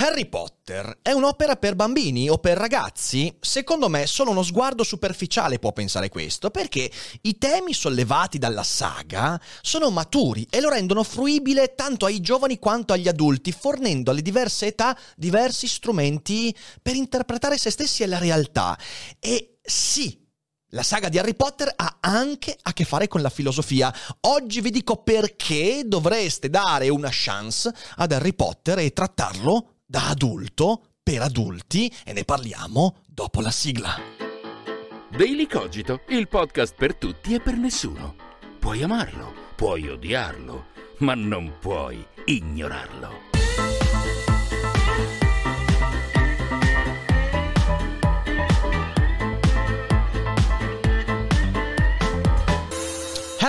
Harry Potter è un'opera per bambini o per ragazzi? Secondo me solo uno sguardo superficiale può pensare questo, perché i temi sollevati dalla saga sono maturi e lo rendono fruibile tanto ai giovani quanto agli adulti, fornendo alle diverse età diversi strumenti per interpretare se stessi e la realtà. E sì, la saga di Harry Potter ha anche a che fare con la filosofia. Oggi vi dico perché dovreste dare una chance ad Harry Potter e trattarlo da adulto per adulti e ne parliamo dopo la sigla. Daily Cogito, il podcast per tutti e per nessuno. Puoi amarlo, puoi odiarlo, ma non puoi ignorarlo.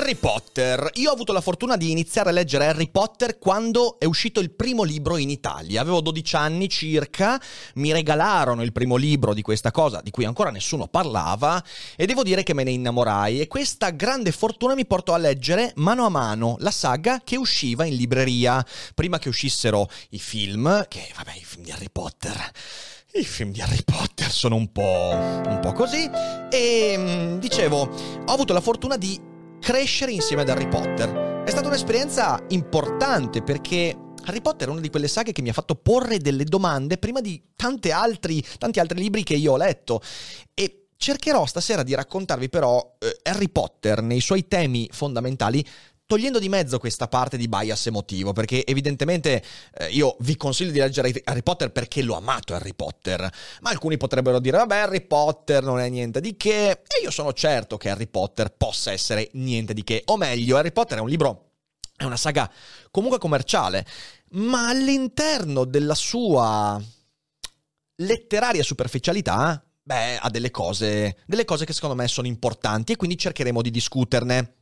Harry Potter. Io ho avuto la fortuna di iniziare a leggere Harry Potter quando è uscito il primo libro in Italia. Avevo 12 anni circa, mi regalarono il primo libro di questa cosa di cui ancora nessuno parlava e devo dire che me ne innamorai e questa grande fortuna mi portò a leggere mano a mano la saga che usciva in libreria, prima che uscissero i film, che vabbè, i film di Harry Potter. I film di Harry Potter sono un po', un po' così e dicevo, ho avuto la fortuna di crescere insieme ad Harry Potter. È stata un'esperienza importante perché Harry Potter è una di quelle saghe che mi ha fatto porre delle domande prima di altri, tanti altri libri che io ho letto. E cercherò stasera di raccontarvi però eh, Harry Potter nei suoi temi fondamentali togliendo di mezzo questa parte di bias emotivo, perché evidentemente eh, io vi consiglio di leggere Harry Potter perché l'ho amato Harry Potter, ma alcuni potrebbero dire vabbè Harry Potter non è niente di che, e io sono certo che Harry Potter possa essere niente di che, o meglio, Harry Potter è un libro, è una saga comunque commerciale, ma all'interno della sua letteraria superficialità, beh, ha delle cose, delle cose che secondo me sono importanti e quindi cercheremo di discuterne.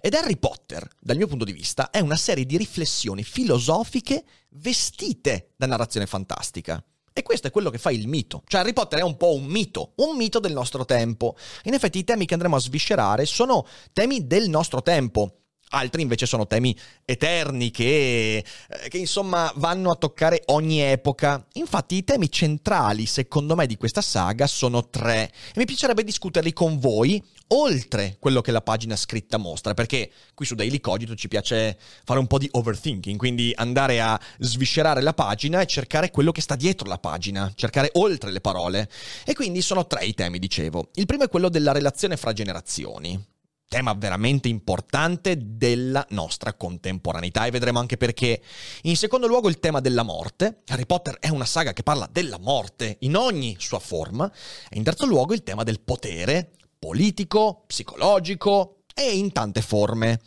Ed Harry Potter, dal mio punto di vista, è una serie di riflessioni filosofiche vestite da narrazione fantastica. E questo è quello che fa il mito. Cioè Harry Potter è un po' un mito, un mito del nostro tempo. In effetti i temi che andremo a sviscerare sono temi del nostro tempo, Altri invece sono temi eterni che, eh, che, insomma vanno a toccare ogni epoca. Infatti i temi centrali secondo me di questa saga sono tre e mi piacerebbe discuterli con voi oltre quello che la pagina scritta mostra perché qui su Daily Cogito ci piace fare un po' di overthinking, quindi andare a sviscerare la pagina e cercare quello che sta dietro la pagina, cercare oltre le parole. E quindi sono tre i temi, dicevo. Il primo è quello della relazione fra generazioni tema veramente importante della nostra contemporaneità e vedremo anche perché. In secondo luogo il tema della morte. Harry Potter è una saga che parla della morte in ogni sua forma. E in terzo luogo il tema del potere politico, psicologico e in tante forme.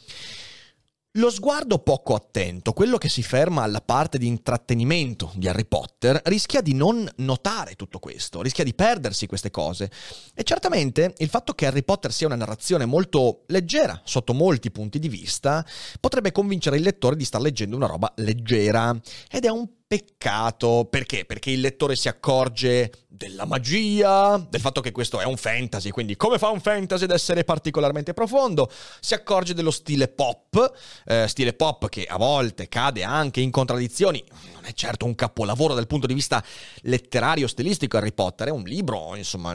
Lo sguardo poco attento, quello che si ferma alla parte di intrattenimento di Harry Potter, rischia di non notare tutto questo, rischia di perdersi queste cose. E certamente il fatto che Harry Potter sia una narrazione molto leggera sotto molti punti di vista potrebbe convincere il lettore di star leggendo una roba leggera. Ed è un Peccato, perché? Perché il lettore si accorge della magia, del fatto che questo è un fantasy, quindi come fa un fantasy ad essere particolarmente profondo? Si accorge dello stile pop, eh, stile pop che a volte cade anche in contraddizioni, non è certo un capolavoro dal punto di vista letterario, stilistico Harry Potter, è un libro, insomma,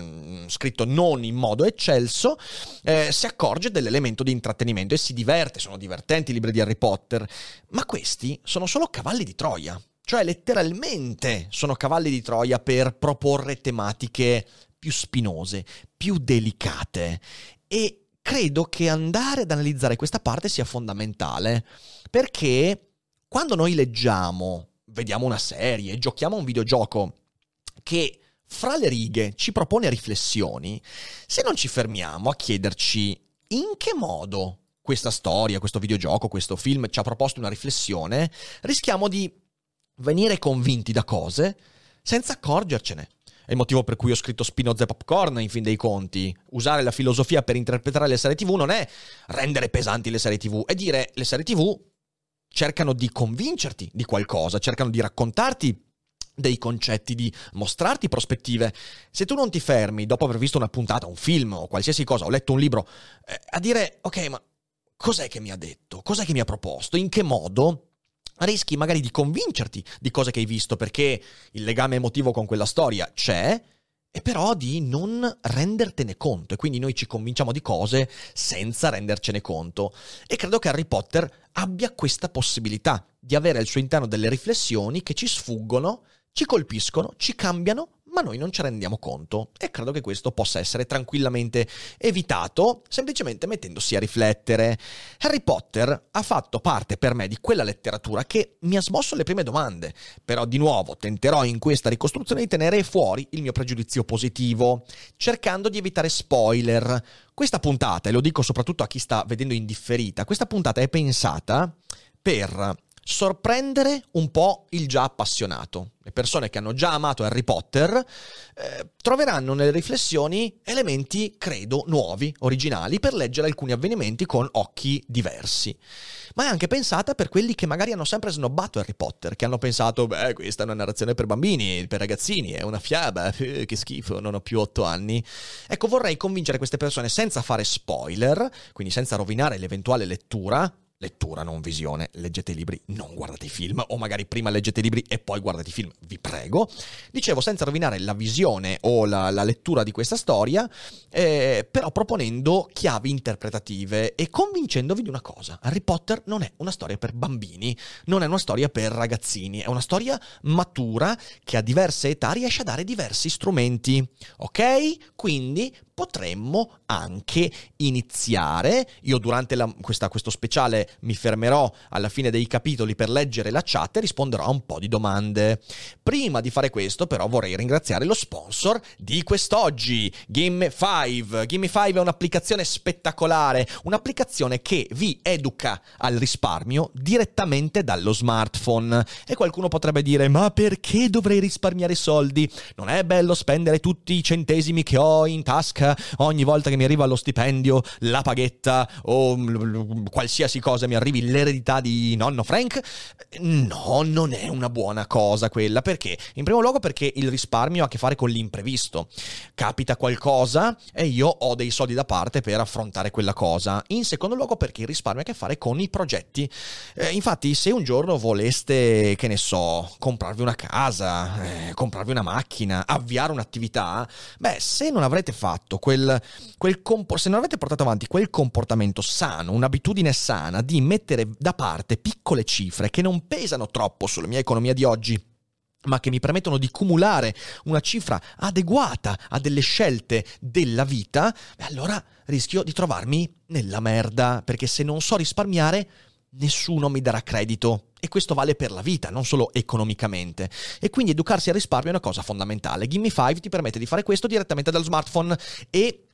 scritto non in modo eccelso, eh, si accorge dell'elemento di intrattenimento e si diverte, sono divertenti i libri di Harry Potter, ma questi sono solo cavalli di Troia. Cioè letteralmente sono cavalli di Troia per proporre tematiche più spinose, più delicate. E credo che andare ad analizzare questa parte sia fondamentale, perché quando noi leggiamo, vediamo una serie, giochiamo a un videogioco che fra le righe ci propone riflessioni, se non ci fermiamo a chiederci in che modo questa storia, questo videogioco, questo film ci ha proposto una riflessione, rischiamo di venire convinti da cose senza accorgercene. È il motivo per cui ho scritto Spinoza e Popcorn, in fin dei conti. Usare la filosofia per interpretare le serie TV non è rendere pesanti le serie TV, è dire le serie TV cercano di convincerti di qualcosa, cercano di raccontarti dei concetti, di mostrarti prospettive. Se tu non ti fermi dopo aver visto una puntata, un film o qualsiasi cosa, ho letto un libro, eh, a dire ok, ma cos'è che mi ha detto? Cos'è che mi ha proposto? In che modo? Rischi magari di convincerti di cose che hai visto perché il legame emotivo con quella storia c'è, e però di non rendertene conto. E quindi noi ci convinciamo di cose senza rendercene conto. E credo che Harry Potter abbia questa possibilità di avere al suo interno delle riflessioni che ci sfuggono ci colpiscono, ci cambiano, ma noi non ci rendiamo conto e credo che questo possa essere tranquillamente evitato semplicemente mettendosi a riflettere. Harry Potter ha fatto parte per me di quella letteratura che mi ha smosso le prime domande, però di nuovo tenterò in questa ricostruzione di tenere fuori il mio pregiudizio positivo, cercando di evitare spoiler. Questa puntata, e lo dico soprattutto a chi sta vedendo in differita, questa puntata è pensata per sorprendere un po' il già appassionato. Le persone che hanno già amato Harry Potter eh, troveranno nelle riflessioni elementi, credo, nuovi, originali, per leggere alcuni avvenimenti con occhi diversi. Ma è anche pensata per quelli che magari hanno sempre snobbato Harry Potter, che hanno pensato, beh, questa è una narrazione per bambini, per ragazzini, è una fiaba, che schifo, non ho più otto anni. Ecco, vorrei convincere queste persone senza fare spoiler, quindi senza rovinare l'eventuale lettura, lettura, non visione, leggete i libri, non guardate i film, o magari prima leggete i libri e poi guardate i film, vi prego. Dicevo, senza rovinare la visione o la, la lettura di questa storia, eh, però proponendo chiavi interpretative e convincendovi di una cosa. Harry Potter non è una storia per bambini, non è una storia per ragazzini, è una storia matura che a diverse età riesce a dare diversi strumenti. Ok? Quindi potremmo anche iniziare. Io durante la, questa, questo speciale mi fermerò alla fine dei capitoli per leggere la chat e risponderò a un po' di domande. Prima di fare questo, però, vorrei ringraziare lo sponsor di quest'oggi, Game5. Game5 è un'applicazione spettacolare, un'applicazione che vi educa al risparmio direttamente dallo smartphone. E qualcuno potrebbe dire: Ma perché dovrei risparmiare soldi? Non è bello spendere tutti i centesimi che ho in tasca? Ogni volta che mi arriva lo stipendio, la paghetta o qualsiasi cosa mi arrivi, l'eredità di nonno Frank, no, non è una buona cosa quella. Perché? In primo luogo perché il risparmio ha a che fare con l'imprevisto. Capita qualcosa e io ho dei soldi da parte per affrontare quella cosa. In secondo luogo perché il risparmio ha a che fare con i progetti. Eh, infatti, se un giorno voleste, che ne so, comprarvi una casa, eh, comprarvi una macchina, avviare un'attività, beh, se non avrete fatto fatto quel, quel compor- se non avete portato avanti quel comportamento sano, un'abitudine sana di mettere da parte piccole cifre che non pesano troppo sulla mia economia di oggi, ma che mi permettono di cumulare una cifra adeguata a delle scelte della vita, allora rischio di trovarmi nella merda, perché se non so risparmiare, nessuno mi darà credito. E questo vale per la vita, non solo economicamente. E quindi educarsi al risparmio è una cosa fondamentale. Gimme 5 ti permette di fare questo direttamente dal smartphone e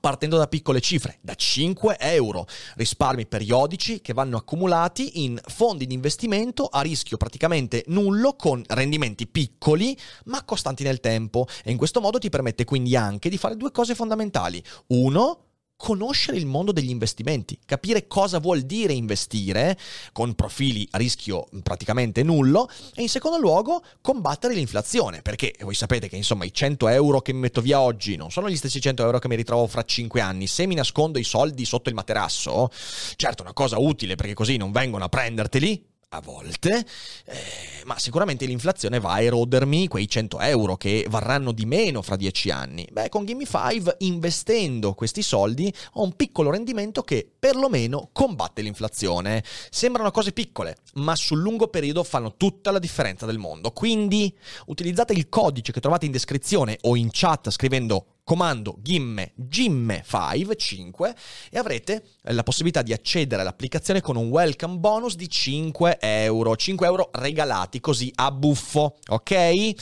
partendo da piccole cifre, da 5 euro, risparmi periodici che vanno accumulati in fondi di investimento a rischio praticamente nullo con rendimenti piccoli ma costanti nel tempo e in questo modo ti permette quindi anche di fare due cose fondamentali. Uno, conoscere il mondo degli investimenti, capire cosa vuol dire investire con profili a rischio praticamente nullo e in secondo luogo combattere l'inflazione, perché voi sapete che insomma i 100 euro che mi metto via oggi non sono gli stessi 100 euro che mi ritrovo fra 5 anni, se mi nascondo i soldi sotto il materasso, certo una cosa utile perché così non vengono a prenderteli, a volte, eh, ma sicuramente l'inflazione va a erodermi quei 100 euro che varranno di meno fra 10 anni. Beh, con Gimme 5, investendo questi soldi, ho un piccolo rendimento che perlomeno combatte l'inflazione. Sembrano cose piccole, ma sul lungo periodo fanno tutta la differenza del mondo. Quindi utilizzate il codice che trovate in descrizione o in chat scrivendo comando gimme gimme 5 5 e avrete la possibilità di accedere all'applicazione con un welcome bonus di 5 euro 5 euro regalati così a buffo ok?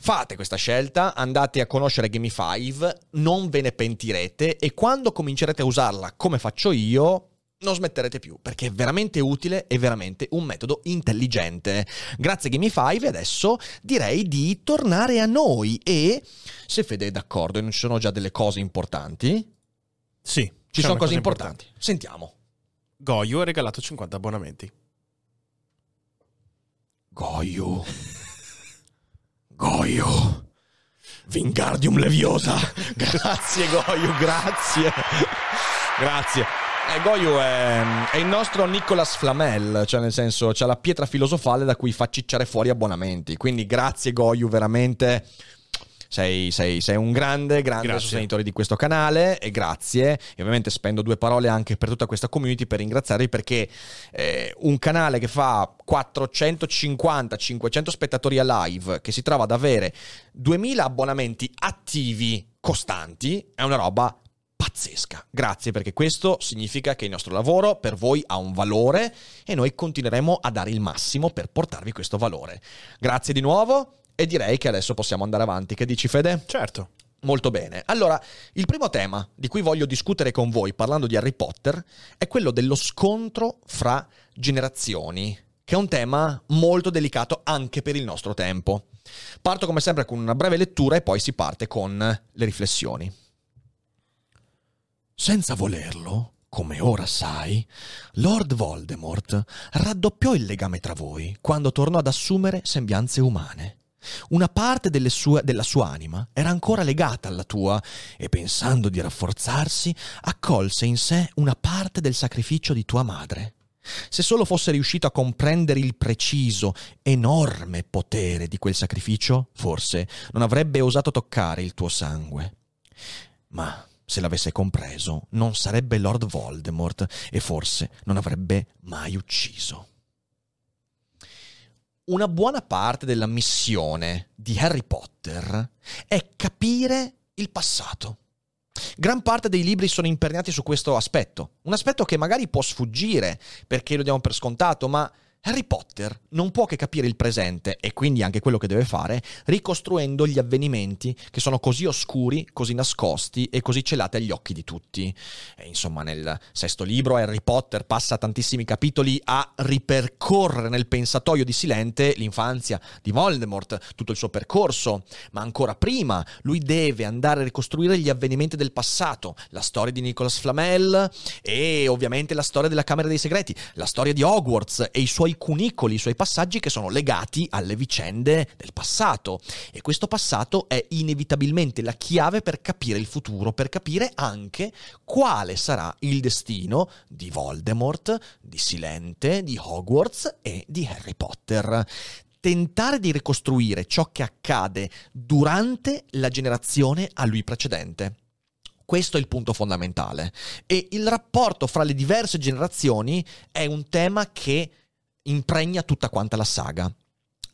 Fate questa scelta, andate a conoscere 5, non ve ne pentirete e quando comincerete a usarla come faccio io, non smetterete più perché è veramente utile e veramente un metodo intelligente. Grazie Gimme 5 adesso direi di tornare a noi e se Fede è d'accordo e non ci sono già delle cose importanti? Sì. Ci sono cose importanti. importanti. Sentiamo. Goyo ha regalato 50 abbonamenti. Goyo. Goyu. Vingardium Leviosa. grazie Goyu, grazie. grazie. Eh, Goyu è, è il nostro Nicolas Flamel, cioè nel senso c'ha la pietra filosofale da cui fa cicciare fuori abbonamenti. Quindi grazie Goyu, veramente sei, sei, sei un grande, grande Grazie. sostenitore di questo canale e grazie. E ovviamente spendo due parole anche per tutta questa community per ringraziarvi perché eh, un canale che fa 450-500 spettatori a live, che si trova ad avere 2000 abbonamenti attivi costanti, è una roba pazzesca. Grazie perché questo significa che il nostro lavoro per voi ha un valore e noi continueremo a dare il massimo per portarvi questo valore. Grazie di nuovo e direi che adesso possiamo andare avanti. Che dici Fede? Certo. Molto bene. Allora, il primo tema di cui voglio discutere con voi parlando di Harry Potter è quello dello scontro fra generazioni, che è un tema molto delicato anche per il nostro tempo. Parto come sempre con una breve lettura e poi si parte con le riflessioni. Senza volerlo, come ora sai, Lord Voldemort raddoppiò il legame tra voi quando tornò ad assumere sembianze umane. Una parte sue- della sua anima era ancora legata alla tua e pensando di rafforzarsi, accolse in sé una parte del sacrificio di tua madre. Se solo fosse riuscito a comprendere il preciso, enorme potere di quel sacrificio, forse non avrebbe osato toccare il tuo sangue. Ma se l'avesse compreso, non sarebbe Lord Voldemort e forse non avrebbe mai ucciso. Una buona parte della missione di Harry Potter è capire il passato. Gran parte dei libri sono imperniati su questo aspetto, un aspetto che magari può sfuggire perché lo diamo per scontato, ma Harry Potter non può che capire il presente e quindi anche quello che deve fare, ricostruendo gli avvenimenti che sono così oscuri, così nascosti e così celati agli occhi di tutti. E insomma, nel sesto libro Harry Potter passa tantissimi capitoli a ripercorrere nel pensatoio di Silente l'infanzia di Voldemort, tutto il suo percorso, ma ancora prima lui deve andare a ricostruire gli avvenimenti del passato, la storia di Nicolas Flamel e ovviamente la storia della Camera dei Segreti, la storia di Hogwarts e i suoi cunicoli, i suoi passaggi che sono legati alle vicende del passato. E questo passato è inevitabilmente la chiave per capire il futuro, per capire anche quale sarà il destino di Voldemort, di Silente, di Hogwarts e di Harry Potter tentare di ricostruire ciò che accade durante la generazione a lui precedente. Questo è il punto fondamentale. E il rapporto fra le diverse generazioni è un tema che impregna tutta quanta la saga.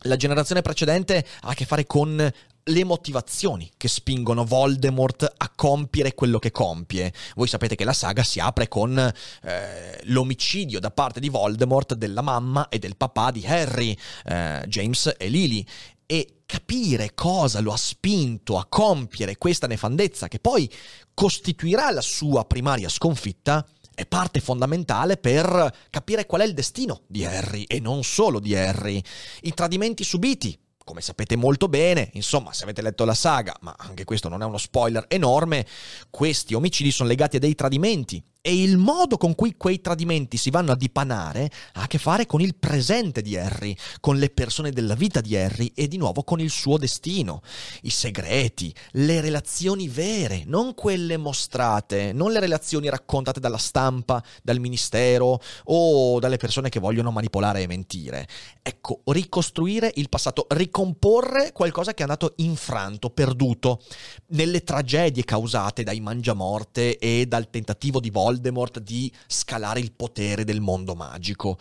La generazione precedente ha a che fare con le motivazioni che spingono Voldemort a compiere quello che compie. Voi sapete che la saga si apre con eh, l'omicidio da parte di Voldemort della mamma e del papà di Harry, eh, James e Lily. E capire cosa lo ha spinto a compiere questa nefandezza, che poi costituirà la sua primaria sconfitta, è parte fondamentale per capire qual è il destino di Harry e non solo di Harry. I tradimenti subiti, come sapete molto bene, insomma, se avete letto la saga, ma anche questo non è uno spoiler enorme, questi omicidi sono legati a dei tradimenti e il modo con cui quei tradimenti si vanno a dipanare ha a che fare con il presente di Harry, con le persone della vita di Harry e di nuovo con il suo destino. I segreti, le relazioni vere, non quelle mostrate, non le relazioni raccontate dalla stampa, dal ministero o dalle persone che vogliono manipolare e mentire. Ecco, ricostruire il passato, ricomporre qualcosa che è andato infranto, perduto, nelle tragedie causate dai mangiamorte e dal tentativo di Voldemort di scalare il potere del mondo magico.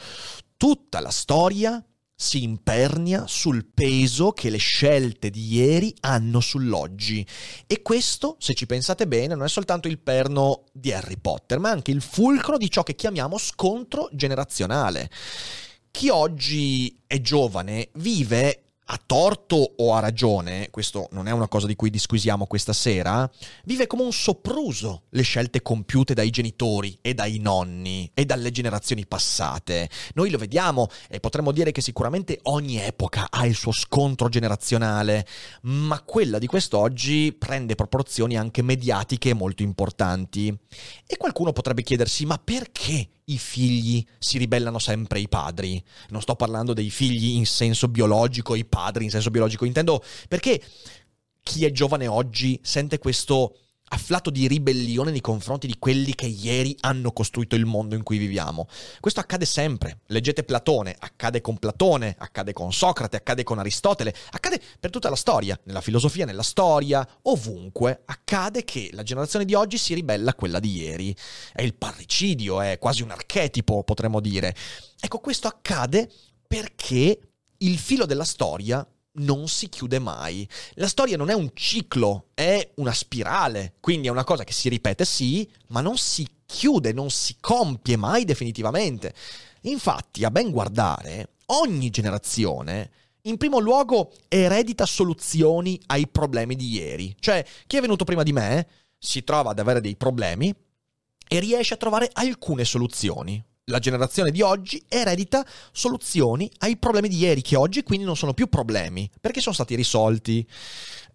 Tutta la storia si impernia sul peso che le scelte di ieri hanno sull'oggi. E questo, se ci pensate bene, non è soltanto il perno di Harry Potter, ma anche il fulcro di ciò che chiamiamo scontro generazionale. Chi oggi è giovane vive a torto o a ragione, questo non è una cosa di cui disquisiamo questa sera, vive come un sopruso le scelte compiute dai genitori e dai nonni e dalle generazioni passate. Noi lo vediamo e potremmo dire che sicuramente ogni epoca ha il suo scontro generazionale, ma quella di quest'oggi prende proporzioni anche mediatiche molto importanti. E qualcuno potrebbe chiedersi, ma perché i figli si ribellano sempre ai padri. Non sto parlando dei figli in senso biologico, i padri in senso biologico, intendo perché chi è giovane oggi sente questo afflato di ribellione nei confronti di quelli che ieri hanno costruito il mondo in cui viviamo. Questo accade sempre. Leggete Platone, accade con Platone, accade con Socrate, accade con Aristotele, accade per tutta la storia, nella filosofia, nella storia, ovunque. Accade che la generazione di oggi si ribella a quella di ieri. È il parricidio, è quasi un archetipo, potremmo dire. Ecco, questo accade perché il filo della storia non si chiude mai. La storia non è un ciclo, è una spirale, quindi è una cosa che si ripete sì, ma non si chiude, non si compie mai definitivamente. Infatti, a ben guardare, ogni generazione in primo luogo eredita soluzioni ai problemi di ieri. Cioè, chi è venuto prima di me si trova ad avere dei problemi e riesce a trovare alcune soluzioni la generazione di oggi eredita soluzioni ai problemi di ieri, che oggi quindi non sono più problemi, perché sono stati risolti.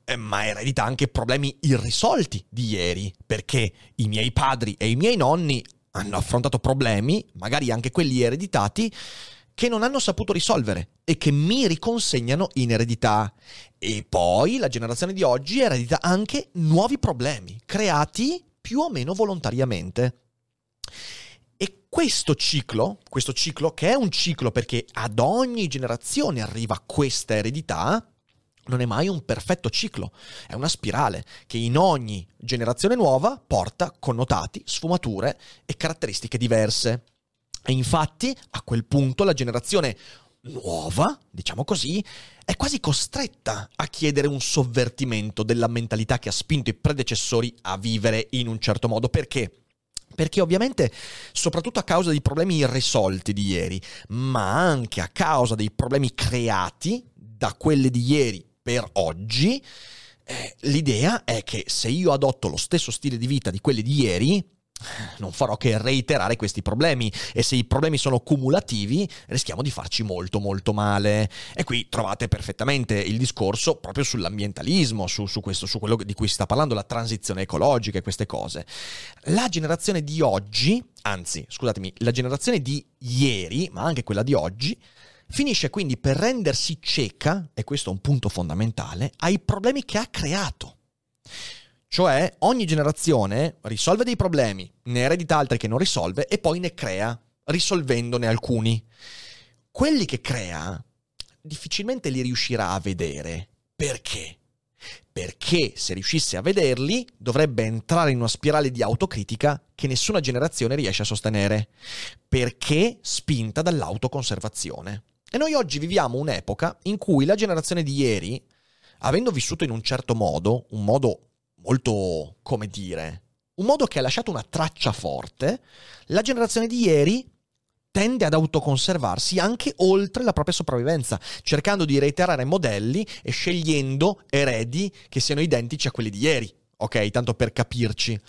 Eh, ma eredita anche problemi irrisolti di ieri, perché i miei padri e i miei nonni hanno affrontato problemi, magari anche quelli ereditati, che non hanno saputo risolvere e che mi riconsegnano in eredità. E poi la generazione di oggi eredita anche nuovi problemi, creati più o meno volontariamente. Questo ciclo, questo ciclo che è un ciclo perché ad ogni generazione arriva questa eredità, non è mai un perfetto ciclo, è una spirale che in ogni generazione nuova porta connotati, sfumature e caratteristiche diverse. E infatti a quel punto la generazione nuova, diciamo così, è quasi costretta a chiedere un sovvertimento della mentalità che ha spinto i predecessori a vivere in un certo modo. Perché? Perché ovviamente, soprattutto a causa dei problemi irrisolti di ieri, ma anche a causa dei problemi creati da quelli di ieri per oggi, eh, l'idea è che se io adotto lo stesso stile di vita di quelli di ieri, non farò che reiterare questi problemi e se i problemi sono cumulativi rischiamo di farci molto molto male. E qui trovate perfettamente il discorso proprio sull'ambientalismo, su, su, questo, su quello di cui si sta parlando, la transizione ecologica e queste cose. La generazione di oggi, anzi scusatemi, la generazione di ieri, ma anche quella di oggi, finisce quindi per rendersi cieca, e questo è un punto fondamentale, ai problemi che ha creato. Cioè ogni generazione risolve dei problemi, ne eredita altri che non risolve e poi ne crea, risolvendone alcuni. Quelli che crea difficilmente li riuscirà a vedere. Perché? Perché se riuscisse a vederli dovrebbe entrare in una spirale di autocritica che nessuna generazione riesce a sostenere. Perché spinta dall'autoconservazione. E noi oggi viviamo un'epoca in cui la generazione di ieri, avendo vissuto in un certo modo, un modo molto, come dire, un modo che ha lasciato una traccia forte, la generazione di ieri tende ad autoconservarsi anche oltre la propria sopravvivenza, cercando di reiterare modelli e scegliendo eredi che siano identici a quelli di ieri, ok? Tanto per capirci.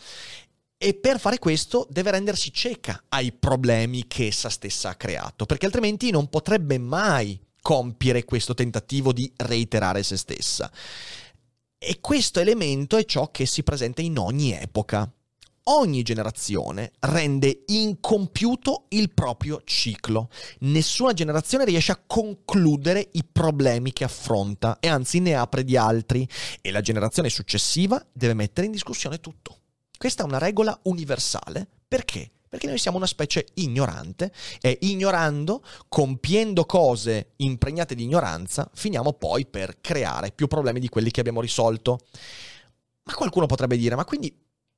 E per fare questo deve rendersi cieca ai problemi che essa stessa ha creato, perché altrimenti non potrebbe mai compiere questo tentativo di reiterare se stessa. E questo elemento è ciò che si presenta in ogni epoca. Ogni generazione rende incompiuto il proprio ciclo. Nessuna generazione riesce a concludere i problemi che affronta e anzi ne apre di altri e la generazione successiva deve mettere in discussione tutto. Questa è una regola universale. Perché? Perché noi siamo una specie ignorante e ignorando, compiendo cose impregnate di ignoranza, finiamo poi per creare più problemi di quelli che abbiamo risolto. Ma qualcuno potrebbe dire, ma quindi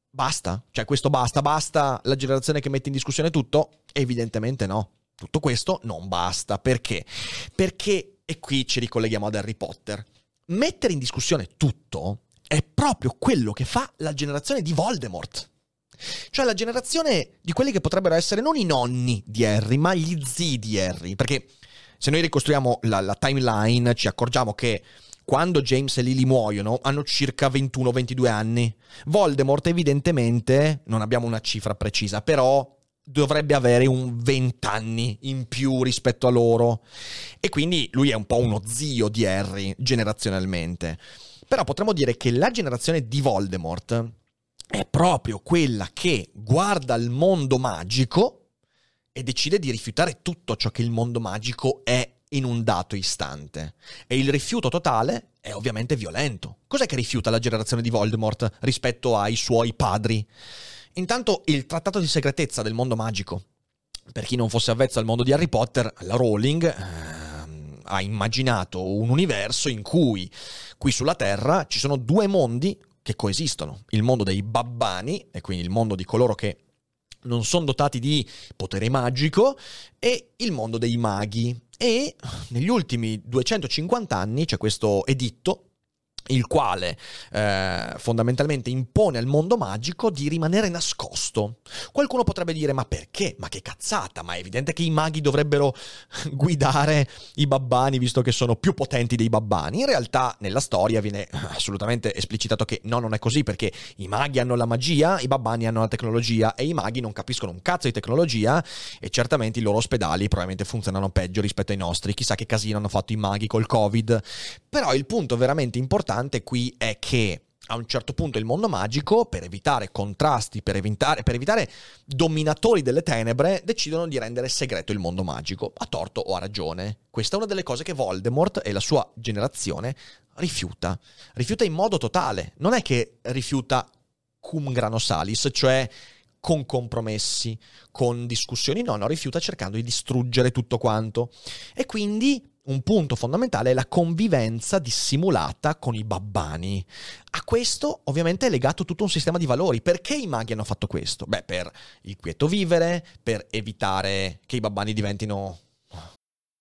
basta? Cioè questo basta? Basta la generazione che mette in discussione tutto? Evidentemente no. Tutto questo non basta. Perché? Perché, e qui ci ricolleghiamo ad Harry Potter, mettere in discussione tutto è proprio quello che fa la generazione di Voldemort. Cioè la generazione di quelli che potrebbero essere non i nonni di Harry, ma gli zii di Harry. Perché se noi ricostruiamo la, la timeline ci accorgiamo che quando James e Lily muoiono hanno circa 21-22 anni. Voldemort evidentemente, non abbiamo una cifra precisa, però dovrebbe avere un 20 anni in più rispetto a loro. E quindi lui è un po' uno zio di Harry generazionalmente. Però potremmo dire che la generazione di Voldemort è proprio quella che guarda il mondo magico e decide di rifiutare tutto ciò che il mondo magico è in un dato istante. E il rifiuto totale è ovviamente violento. Cos'è che rifiuta la generazione di Voldemort rispetto ai suoi padri? Intanto il trattato di segretezza del mondo magico. Per chi non fosse avvezzo al mondo di Harry Potter, la Rowling ehm, ha immaginato un universo in cui qui sulla Terra ci sono due mondi che coesistono. Il mondo dei babbani, e quindi il mondo di coloro che non sono dotati di potere magico, e il mondo dei maghi. E negli ultimi 250 anni c'è questo editto il quale eh, fondamentalmente impone al mondo magico di rimanere nascosto. Qualcuno potrebbe dire ma perché? Ma che cazzata, ma è evidente che i maghi dovrebbero guidare i babbani visto che sono più potenti dei babbani. In realtà nella storia viene assolutamente esplicitato che no, non è così perché i maghi hanno la magia, i babbani hanno la tecnologia e i maghi non capiscono un cazzo di tecnologia e certamente i loro ospedali probabilmente funzionano peggio rispetto ai nostri. Chissà che casino hanno fatto i maghi col Covid. Però il punto veramente importante importante qui è che a un certo punto il mondo magico, per evitare contrasti, per evitare, per evitare, dominatori delle tenebre, decidono di rendere segreto il mondo magico, a torto o a ragione. Questa è una delle cose che Voldemort e la sua generazione rifiuta. Rifiuta in modo totale. Non è che rifiuta cum grano salis, cioè con compromessi, con discussioni, no, no, rifiuta cercando di distruggere tutto quanto. E quindi un punto fondamentale è la convivenza dissimulata con i babbani. A questo ovviamente è legato tutto un sistema di valori. Perché i maghi hanno fatto questo? Beh, per il quieto vivere, per evitare che i babbani diventino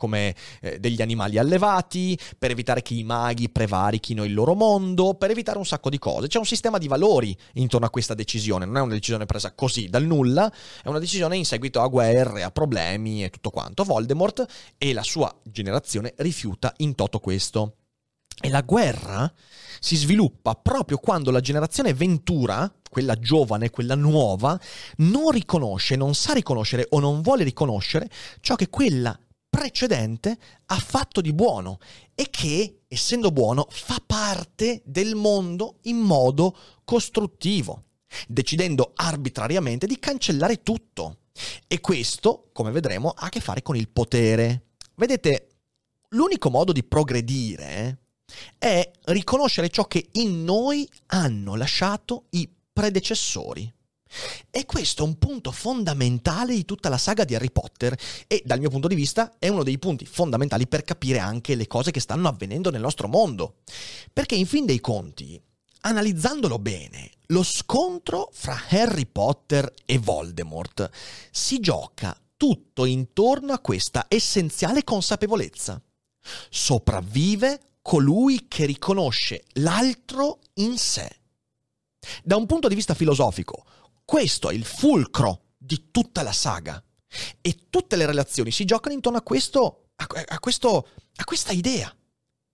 Come eh, degli animali allevati, per evitare che i maghi prevarichino il loro mondo, per evitare un sacco di cose. C'è un sistema di valori intorno a questa decisione, non è una decisione presa così dal nulla, è una decisione in seguito a guerre, a problemi e tutto quanto. Voldemort e la sua generazione rifiuta in toto questo. E la guerra si sviluppa proprio quando la generazione Ventura, quella giovane, quella nuova, non riconosce, non sa riconoscere o non vuole riconoscere ciò che quella precedente ha fatto di buono e che, essendo buono, fa parte del mondo in modo costruttivo, decidendo arbitrariamente di cancellare tutto. E questo, come vedremo, ha a che fare con il potere. Vedete, l'unico modo di progredire è riconoscere ciò che in noi hanno lasciato i predecessori. E questo è un punto fondamentale di tutta la saga di Harry Potter e dal mio punto di vista è uno dei punti fondamentali per capire anche le cose che stanno avvenendo nel nostro mondo. Perché in fin dei conti, analizzandolo bene, lo scontro fra Harry Potter e Voldemort si gioca tutto intorno a questa essenziale consapevolezza. Sopravvive colui che riconosce l'altro in sé. Da un punto di vista filosofico, questo è il fulcro di tutta la saga. E tutte le relazioni si giocano intorno a questo, a, questo, a questa idea.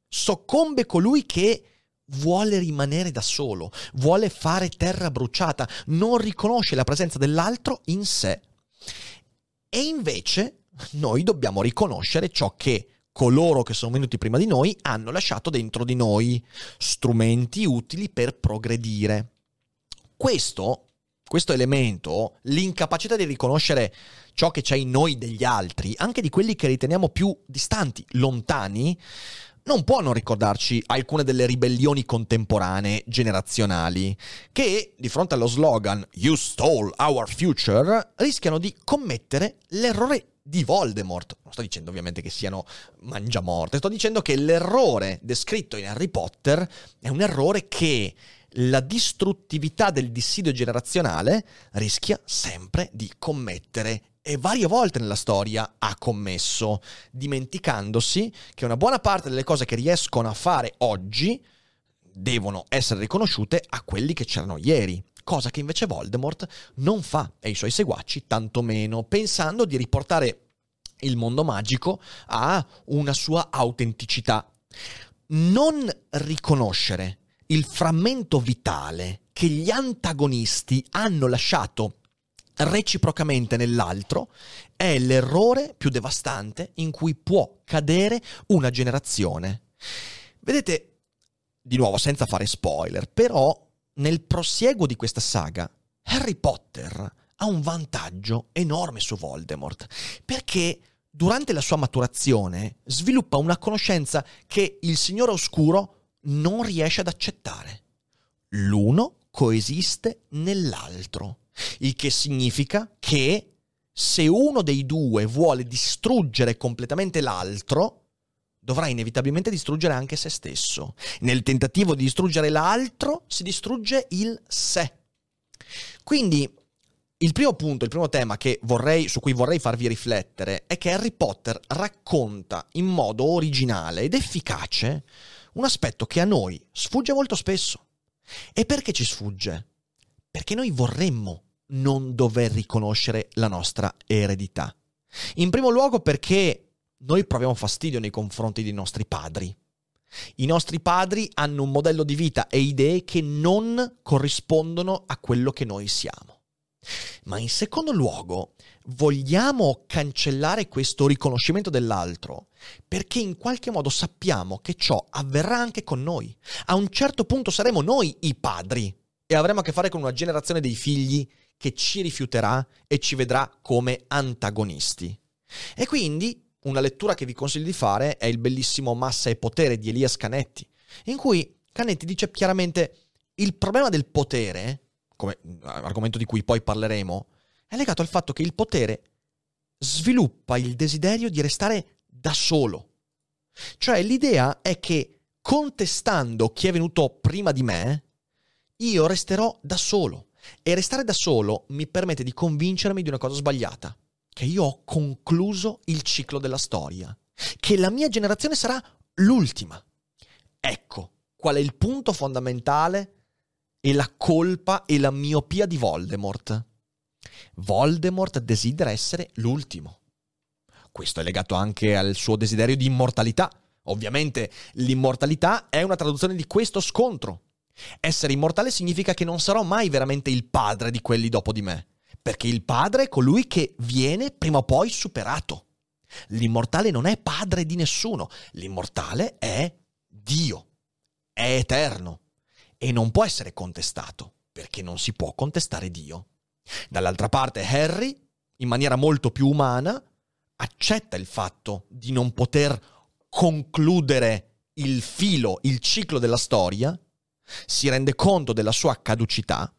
Soccombe colui che vuole rimanere da solo, vuole fare terra bruciata, non riconosce la presenza dell'altro in sé. E invece noi dobbiamo riconoscere ciò che coloro che sono venuti prima di noi hanno lasciato dentro di noi, strumenti utili per progredire. Questo questo elemento, l'incapacità di riconoscere ciò che c'è in noi degli altri, anche di quelli che riteniamo più distanti, lontani, non può non ricordarci alcune delle ribellioni contemporanee generazionali che, di fronte allo slogan You stole our future, rischiano di commettere l'errore di Voldemort. Non sto dicendo ovviamente che siano mangiamorte, sto dicendo che l'errore descritto in Harry Potter è un errore che la distruttività del dissidio generazionale rischia sempre di commettere e varie volte nella storia ha commesso, dimenticandosi che una buona parte delle cose che riescono a fare oggi devono essere riconosciute a quelli che c'erano ieri. cosa che invece Voldemort non fa e i suoi seguaci tantomeno, pensando di riportare il mondo magico a una sua autenticità. Non riconoscere il frammento vitale che gli antagonisti hanno lasciato reciprocamente nell'altro è l'errore più devastante in cui può cadere una generazione. Vedete, di nuovo senza fare spoiler, però nel prosieguo di questa saga Harry Potter ha un vantaggio enorme su Voldemort, perché durante la sua maturazione sviluppa una conoscenza che il Signore Oscuro non riesce ad accettare. L'uno coesiste nell'altro, il che significa che se uno dei due vuole distruggere completamente l'altro, dovrà inevitabilmente distruggere anche se stesso. Nel tentativo di distruggere l'altro si distrugge il sé. Quindi il primo punto, il primo tema vorrei, su cui vorrei farvi riflettere è che Harry Potter racconta in modo originale ed efficace un aspetto che a noi sfugge molto spesso. E perché ci sfugge? Perché noi vorremmo non dover riconoscere la nostra eredità. In primo luogo perché noi proviamo fastidio nei confronti dei nostri padri. I nostri padri hanno un modello di vita e idee che non corrispondono a quello che noi siamo. Ma in secondo luogo, vogliamo cancellare questo riconoscimento dell'altro perché in qualche modo sappiamo che ciò avverrà anche con noi. A un certo punto saremo noi i padri e avremo a che fare con una generazione dei figli che ci rifiuterà e ci vedrà come antagonisti. E quindi una lettura che vi consiglio di fare è il bellissimo Massa e Potere di Elias Canetti, in cui Canetti dice chiaramente il problema del potere come argomento di cui poi parleremo, è legato al fatto che il potere sviluppa il desiderio di restare da solo. Cioè l'idea è che contestando chi è venuto prima di me, io resterò da solo. E restare da solo mi permette di convincermi di una cosa sbagliata, che io ho concluso il ciclo della storia, che la mia generazione sarà l'ultima. Ecco qual è il punto fondamentale e la colpa e la miopia di Voldemort. Voldemort desidera essere l'ultimo. Questo è legato anche al suo desiderio di immortalità. Ovviamente l'immortalità è una traduzione di questo scontro. Essere immortale significa che non sarò mai veramente il padre di quelli dopo di me, perché il padre è colui che viene prima o poi superato. L'immortale non è padre di nessuno, l'immortale è Dio, è eterno e non può essere contestato, perché non si può contestare Dio. Dall'altra parte Harry, in maniera molto più umana, accetta il fatto di non poter concludere il filo, il ciclo della storia, si rende conto della sua caducità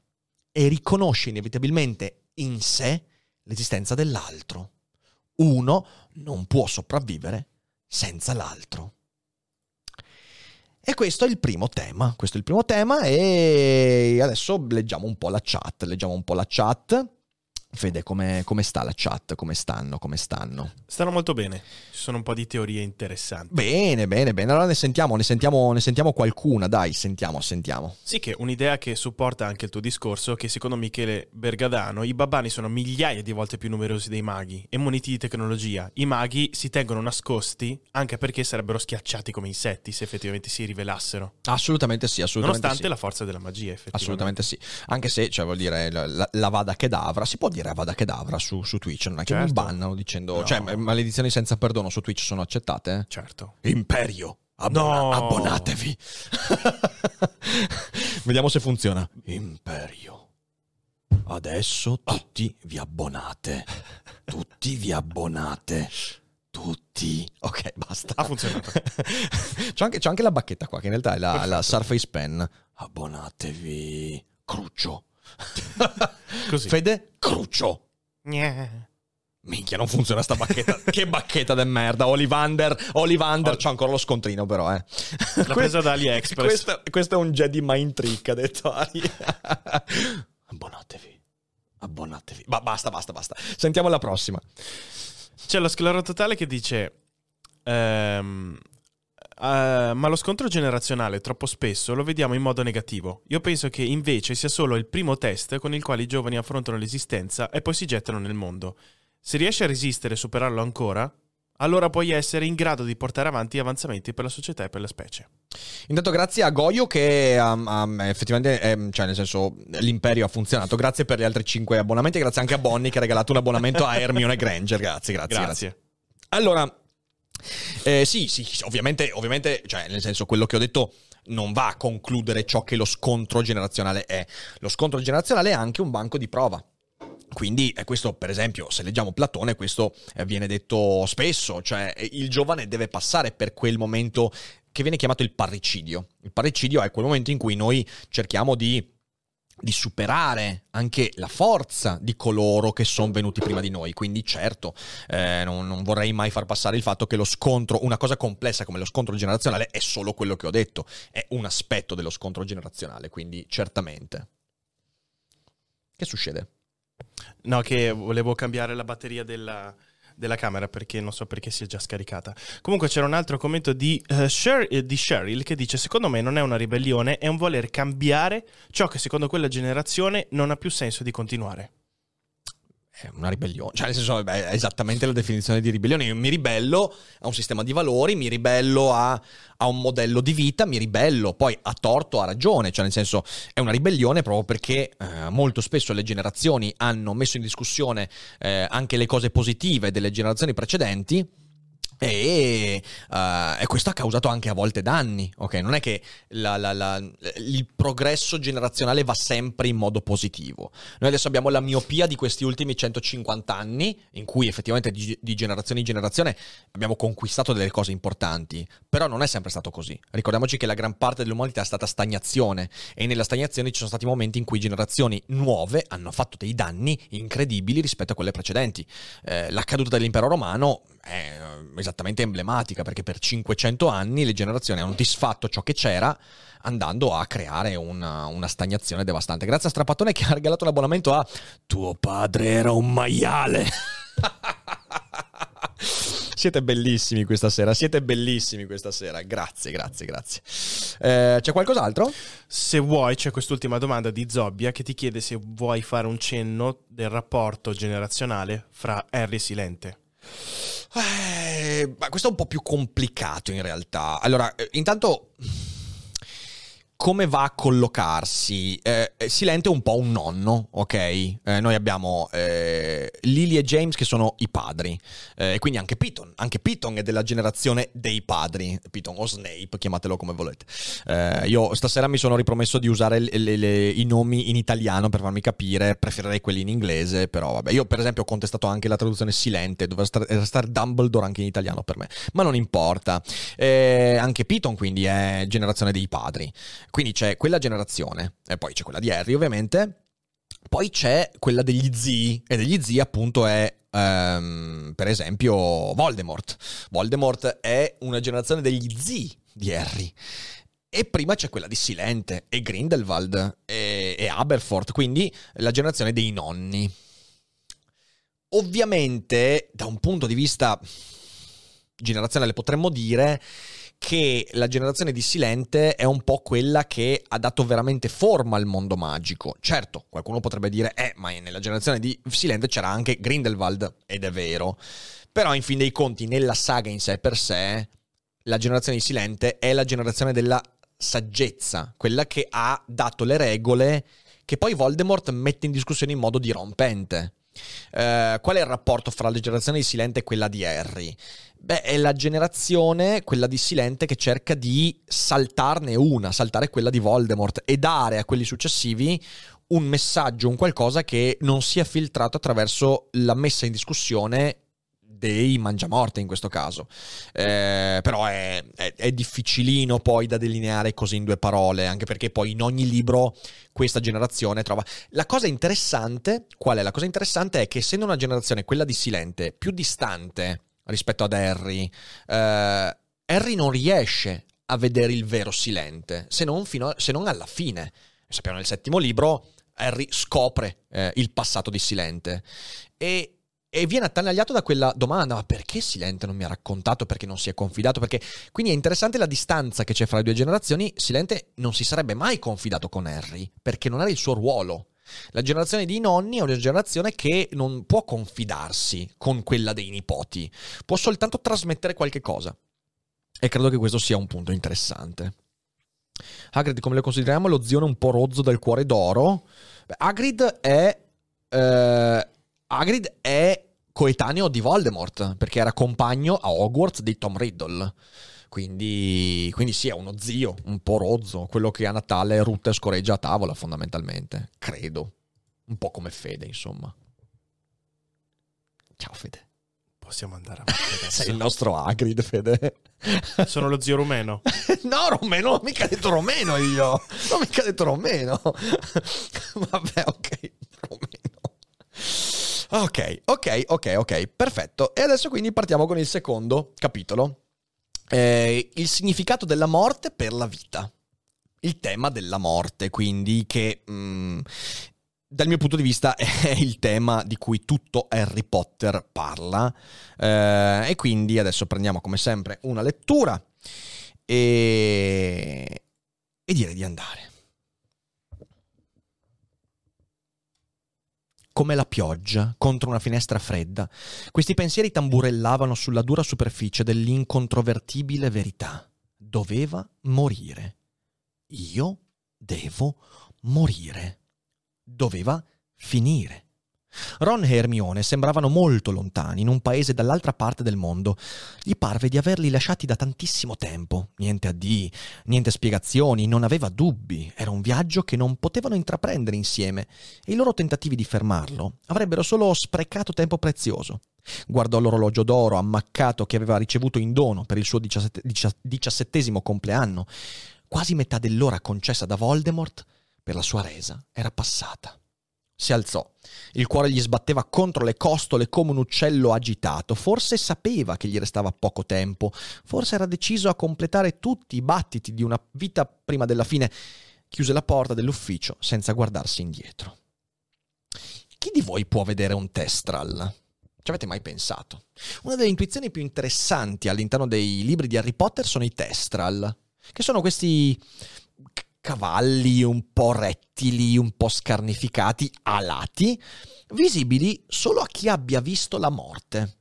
e riconosce inevitabilmente in sé l'esistenza dell'altro. Uno non può sopravvivere senza l'altro. E questo è il primo tema, questo è il primo tema e adesso leggiamo un po' la chat, leggiamo un po' la chat. Fede, come, come, sta la chat? Come stanno? Come stanno? Stanno molto bene. Ci sono un po' di teorie interessanti. Bene, bene, bene. Allora ne sentiamo, ne sentiamo, ne sentiamo qualcuna. Dai, sentiamo, sentiamo. Sì, che un'idea che supporta anche il tuo discorso, che secondo Michele Bergadano i babbani sono migliaia di volte più numerosi dei maghi e muniti di tecnologia. I maghi si tengono nascosti anche perché sarebbero schiacciati come insetti se effettivamente si rivelassero. Assolutamente sì, assolutamente Nonostante sì. la forza della magia, effettivamente. Assolutamente sì. Anche se, cioè, vuol dire, la, la Vada Kedavra, si può dire Avada Kedavra su, su Twitch, non è che Certo. mi bannano dicendo... No. Cioè, maledizioni senza perdono su Twitch sono accettate? eh? Certo. Imperio. abbona- No. Abbonatevi. Vediamo se funziona. Imperio. Adesso tutti vi abbonate. Tutti vi abbonate. Tutti. Ok, basta. Ha funzionato. c'ho, anche, c'ho anche la bacchetta qua, che in realtà è la, la Surface Pen. Abbonatevi. Cruccio. Così. Fede, cruccio. Gnè. Minchia, non funziona sta bacchetta. che bacchetta de merda. Olivander, Olivander. C'ho ancora lo scontrino, però, eh. L'ho presa da AliExpress. Questo, questo è un Jedi mind trick, ha detto Ari. Abbonatevi. Abbonatevi. Ma basta, basta, basta. Sentiamo la prossima. C'è lo sclero totale che dice: ehm, Uh, ma lo scontro generazionale troppo spesso lo vediamo in modo negativo. Io penso che invece sia solo il primo test con il quale i giovani affrontano l'esistenza e poi si gettano nel mondo. Se riesci a resistere e superarlo ancora, allora puoi essere in grado di portare avanti avanzamenti per la società e per la specie. Intanto grazie a Goyo che um, um, effettivamente, um, cioè nel senso, l'imperio ha funzionato. Grazie per gli altri 5 abbonamenti, grazie anche a Bonnie che ha regalato un abbonamento a Hermione Granger. Grazie, grazie, grazie. grazie. Allora, eh, sì, sì, ovviamente, ovviamente, cioè nel senso, quello che ho detto non va a concludere ciò che lo scontro generazionale è. Lo scontro generazionale è anche un banco di prova. Quindi eh, questo, per esempio, se leggiamo Platone, questo eh, viene detto spesso, cioè il giovane deve passare per quel momento che viene chiamato il parricidio. Il parricidio è quel momento in cui noi cerchiamo di di superare anche la forza di coloro che sono venuti prima di noi. Quindi certo, eh, non, non, vorrei mai far passare il fatto che lo scontro, una cosa complessa come lo scontro generazionale, è solo quello che ho detto, è un aspetto dello scontro generazionale, quindi certamente. Che succede? No, che volevo cambiare la batteria della, della camera perché non so perché si è già scaricata. Comunque c'era un altro commento di, uh, Sher- di Cheryl che dice secondo me non è una ribellione, è un voler cambiare ciò che secondo quella generazione non ha più senso di continuare è una ribellione, cioè nel senso è esattamente la definizione di ribellione. Io mi ribello a un sistema di valori, mi ribello a, a, un modello di vita, mi ribello, poi a torto, a ragione, cioè nel senso è una ribellione proprio perché eh, molto spesso le generazioni hanno messo in discussione eh, anche le cose positive delle generazioni precedenti e, uh, e, questo ha causato anche a volte danni, ok? Non è che la, la, la, il progresso generazionale va sempre in modo positivo. Noi adesso abbiamo la miopia di questi ultimi 150 anni, in cui effettivamente di, di generazione in generazione abbiamo conquistato delle cose importanti, però non è sempre stato così. Ricordiamoci che la gran parte dell'umanità è stata stagnazione e nella stagnazione ci sono stati momenti in cui generazioni nuove hanno fatto dei danni incredibili rispetto a quelle precedenti. Eh, la caduta dell'impero romano è esattamente emblematica perché per 500 anni le generazioni hanno disfatto ciò che c'era andando a creare una, una stagnazione devastante. Grazie a Strapattone che ha regalato un abbonamento a Tuo padre era un maiale. Siete bellissimi questa sera, siete bellissimi questa sera. Grazie, grazie, grazie. Eh, c'è qualcos'altro? Se vuoi, c'è quest'ultima domanda di Zobbia che ti chiede se vuoi fare un cenno del rapporto generazionale fra Harry e Silente. Eh, questo è un po' più complicato in realtà. Allora, eh, intanto come va a collocarsi? Eh, eh, Silente è un po' un nonno, ok? Eh, noi abbiamo eh, Lily e James che sono i padri, eh, e quindi anche Piton. Anche Piton è della generazione dei padri, Piton o Snape, chiamatelo come volete. Eh, io stasera mi sono ripromesso di usare le, le, le, i nomi in italiano per farmi capire, preferirei quelli in inglese, però vabbè. Io per esempio ho contestato anche la traduzione Silente, doveva stare, stare Dumbledore anche in italiano per me, ma non importa. anche Piton quindi è generazione dei padri. Quindi c'è quella generazione, e poi c'è quella di Harry ovviamente, poi c'è quella degli zii, e degli zii appunto è um, per esempio Voldemort. Voldemort è una generazione degli zii di Harry. E prima c'è quella di Silente e Grindelwald e, e Aberforth, quindi la generazione dei nonni. Ovviamente, da un punto di vista generazionale, potremmo dire che la generazione di Silente è un po' quella che ha dato veramente forma al mondo magico. Certo, qualcuno potrebbe dire, eh, ma nella generazione di Silente c'era anche Grindelwald, ed è vero. Però in fin dei conti, nella saga in sé per sé, la generazione di Silente è la generazione della saggezza, quella che ha dato le regole che poi Voldemort mette in discussione in modo dirompente. Uh, qual è il rapporto fra la generazione di Silente e quella di Harry? Beh, è la generazione, quella di Silente, che cerca di saltarne una, saltare quella di Voldemort e dare a quelli successivi un messaggio, un qualcosa che non sia filtrato attraverso la messa in discussione dei mangiamorte in questo caso. Eh, però è, è, è, difficilino poi da delineare così in due parole, anche perché poi in ogni libro questa generazione trova... La cosa interessante, qual è? La cosa interessante è che essendo una generazione, quella di Silente, più distante rispetto ad Harry, eh, Harry non riesce a vedere il vero Silente, se non, a, se non alla fine. Sappiamo nel settimo libro, Harry scopre eh, il passato di Silente e e viene attanagliato da quella domanda, ma perché Silente non mi ha raccontato, perché non si è confidato, perché... Quindi è interessante la distanza che c'è fra le due generazioni, Silente non si sarebbe mai confidato con Harry, perché non era il suo ruolo. La generazione dei nonni è una generazione che non può confidarsi con quella dei nipoti, può soltanto trasmettere qualche cosa. E credo che questo sia un punto interessante. Hagrid, come lo consideriamo, lo zione un po' rozzo del cuore d'oro. Hagrid è... Eh, Hagrid è coetaneo di Voldemort, perché era compagno a Hogwarts di Tom Riddle. Quindi, quindi sì, è uno zio, un po' rozzo, quello che a Natale rutta e scorreggia a tavola fondamentalmente, credo. Un po' come Fede, insomma. Ciao Fede. Possiamo andare avanti. Sei il nostro Hagrid, Fede. Sono lo zio rumeno. no, Romeno, non mica detto Romeno io. Non ho mica detto Romeno. Vabbè, ok. Ok, ok, ok, ok, perfetto. E adesso quindi partiamo con il secondo capitolo. Eh, il significato della morte per la vita. Il tema della morte, quindi, che mm, dal mio punto di vista è il tema di cui tutto Harry Potter parla. Eh, e quindi adesso prendiamo come sempre una lettura e, e direi di andare. Come la pioggia contro una finestra fredda, questi pensieri tamburellavano sulla dura superficie dell'incontrovertibile verità. Doveva morire. Io devo morire. Doveva finire. Ron e Hermione sembravano molto lontani, in un paese dall'altra parte del mondo. Gli parve di averli lasciati da tantissimo tempo. Niente addii, niente spiegazioni, non aveva dubbi. Era un viaggio che non potevano intraprendere insieme e i loro tentativi di fermarlo avrebbero solo sprecato tempo prezioso. Guardò l'orologio d'oro ammaccato che aveva ricevuto in dono per il suo diciassette- dicia- diciassettesimo compleanno. Quasi metà dell'ora concessa da Voldemort per la sua resa era passata. Si alzò. Il cuore gli sbatteva contro le costole come un uccello agitato. Forse sapeva che gli restava poco tempo. Forse era deciso a completare tutti i battiti di una vita prima della fine. Chiuse la porta dell'ufficio senza guardarsi indietro. Chi di voi può vedere un testral? Ci avete mai pensato? Una delle intuizioni più interessanti all'interno dei libri di Harry Potter sono i testral, che sono questi cavalli un po' rettili, un po' scarnificati, alati, visibili solo a chi abbia visto la morte.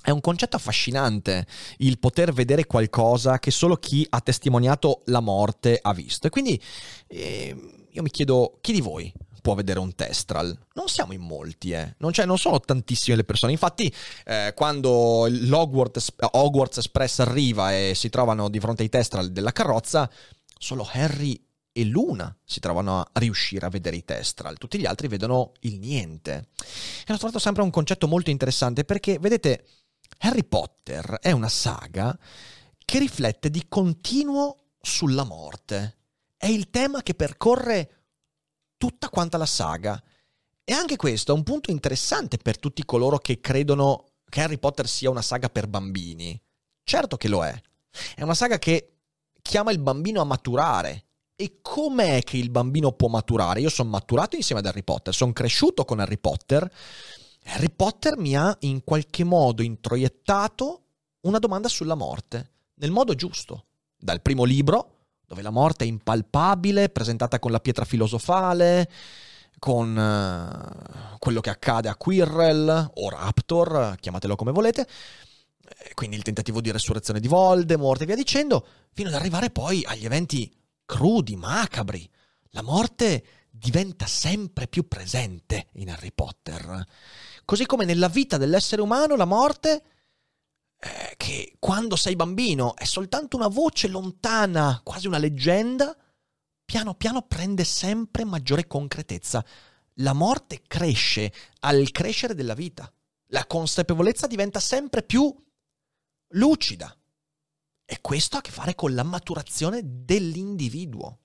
È un concetto affascinante il poter vedere qualcosa che solo chi ha testimoniato la morte ha visto. E quindi eh, io mi chiedo, chi di voi può vedere un testral? Non siamo in molti, eh. non, non sono tantissime le persone. Infatti, eh, quando l'Hogwarts Hogwarts Express arriva e si trovano di fronte ai testral della carrozza, solo Harry e Luna si trovano a riuscire a vedere i testral, tutti gli altri vedono il niente. E ho trovato sempre un concetto molto interessante perché, vedete, Harry Potter è una saga che riflette di continuo sulla morte. È il tema che percorre tutta quanta la saga. E anche questo è un punto interessante per tutti coloro che credono che Harry Potter sia una saga per bambini. Certo che lo è. È una saga che chiama il bambino a maturare, e com'è che il bambino può maturare? Io sono maturato insieme ad Harry Potter, sono cresciuto con Harry Potter. Harry Potter mi ha in qualche modo introiettato una domanda sulla morte, nel modo giusto. Dal primo libro, dove la morte è impalpabile, presentata con la pietra filosofale, con uh, quello che accade a Quirrell o Raptor, chiamatelo come volete, quindi il tentativo di resurrezione di Voldemort e via dicendo, fino ad arrivare poi agli eventi crudi, macabri. La morte diventa sempre più presente in Harry Potter. Così come nella vita dell'essere umano la morte, eh, che quando sei bambino è soltanto una voce lontana, quasi una leggenda, piano piano prende sempre maggiore concretezza. La morte cresce al crescere della vita. La consapevolezza diventa sempre più lucida. E questo ha a che fare con la maturazione dell'individuo.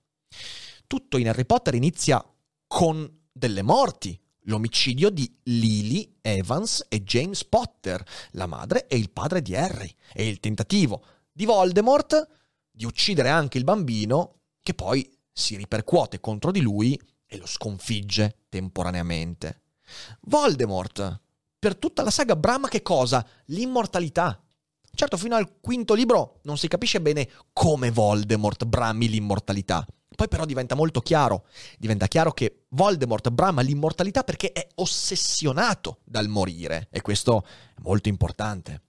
Tutto in Harry Potter inizia con delle morti, l'omicidio di Lily Evans e James Potter, la madre e il padre di Harry, e il tentativo di Voldemort di uccidere anche il bambino, che poi si ripercuote contro di lui e lo sconfigge temporaneamente. Voldemort per tutta la saga brama che cosa? L'immortalità. Certo, fino al quinto libro non si capisce bene come Voldemort brami l'immortalità. Poi però diventa molto chiaro, diventa chiaro che Voldemort brama l'immortalità perché è ossessionato dal morire e questo è molto importante.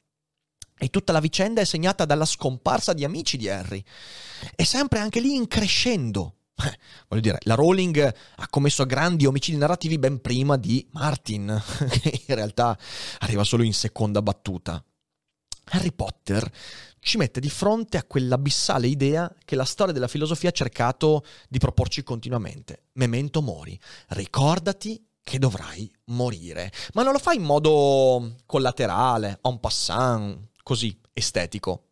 E tutta la vicenda è segnata dalla scomparsa di amici di Harry. È sempre anche lì in crescendo. Voglio dire, la Rowling ha commesso grandi omicidi narrativi ben prima di Martin, che in realtà arriva solo in seconda battuta. Harry Potter ci mette di fronte a quell'abissale idea che la storia della filosofia ha cercato di proporci continuamente. Memento mori. Ricordati che dovrai morire. Ma non lo fa in modo collaterale, en passant, così estetico.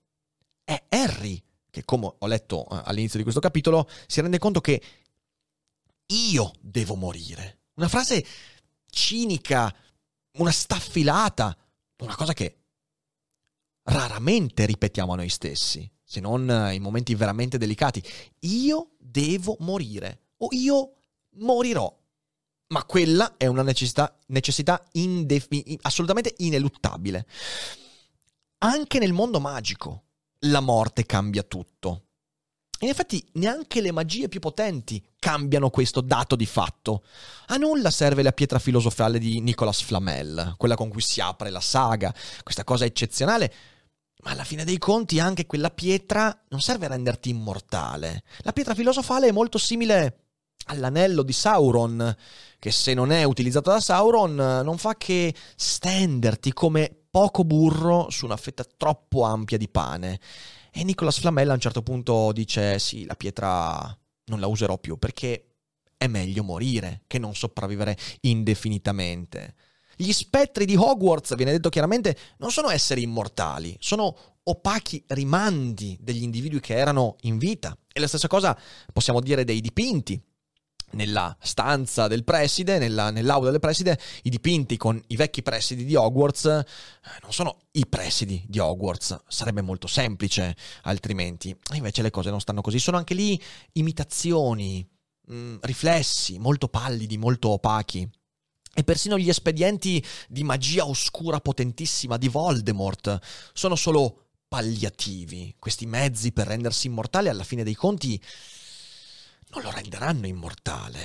È Harry che, come ho letto eh, all'inizio di questo capitolo, si rende conto che io devo morire. Una frase cinica, una staffilata, una cosa che raramente ripetiamo a noi stessi, se non in momenti veramente delicati. Io devo morire o io morirò. Ma quella è una necessità, necessità indef- assolutamente ineluttabile. Anche nel mondo magico la morte cambia tutto. In effetti neanche le magie più potenti cambiano questo dato di fatto. A nulla serve la pietra filosofale di Nicolas Flamel, quella con cui si apre la saga, questa cosa eccezionale ma alla fine dei conti anche quella pietra non serve a renderti immortale. La pietra filosofale è molto simile all'anello di Sauron, che se non è utilizzato da Sauron non fa che stenderti come poco burro su una fetta troppo ampia di pane. E Nicolas Flamella a un certo punto dice sì, la pietra non la userò più perché è meglio morire che non sopravvivere indefinitamente. Gli spettri di Hogwarts, viene detto chiaramente, non sono esseri immortali, sono opachi rimandi degli individui che erano in vita. E la stessa cosa possiamo dire dei dipinti. Nella stanza del preside, nella, nell'aula del preside, i dipinti con i vecchi presidi di Hogwarts eh, non sono i presidi di Hogwarts, sarebbe molto semplice altrimenti. Invece le cose non stanno così, sono anche lì imitazioni, mh, mm, riflessi molto pallidi, molto opachi. E persino gli espedienti di magia oscura potentissima di Voldemort sono solo palliativi. Questi mezzi per rendersi immortale alla fine dei conti non lo renderanno immortale,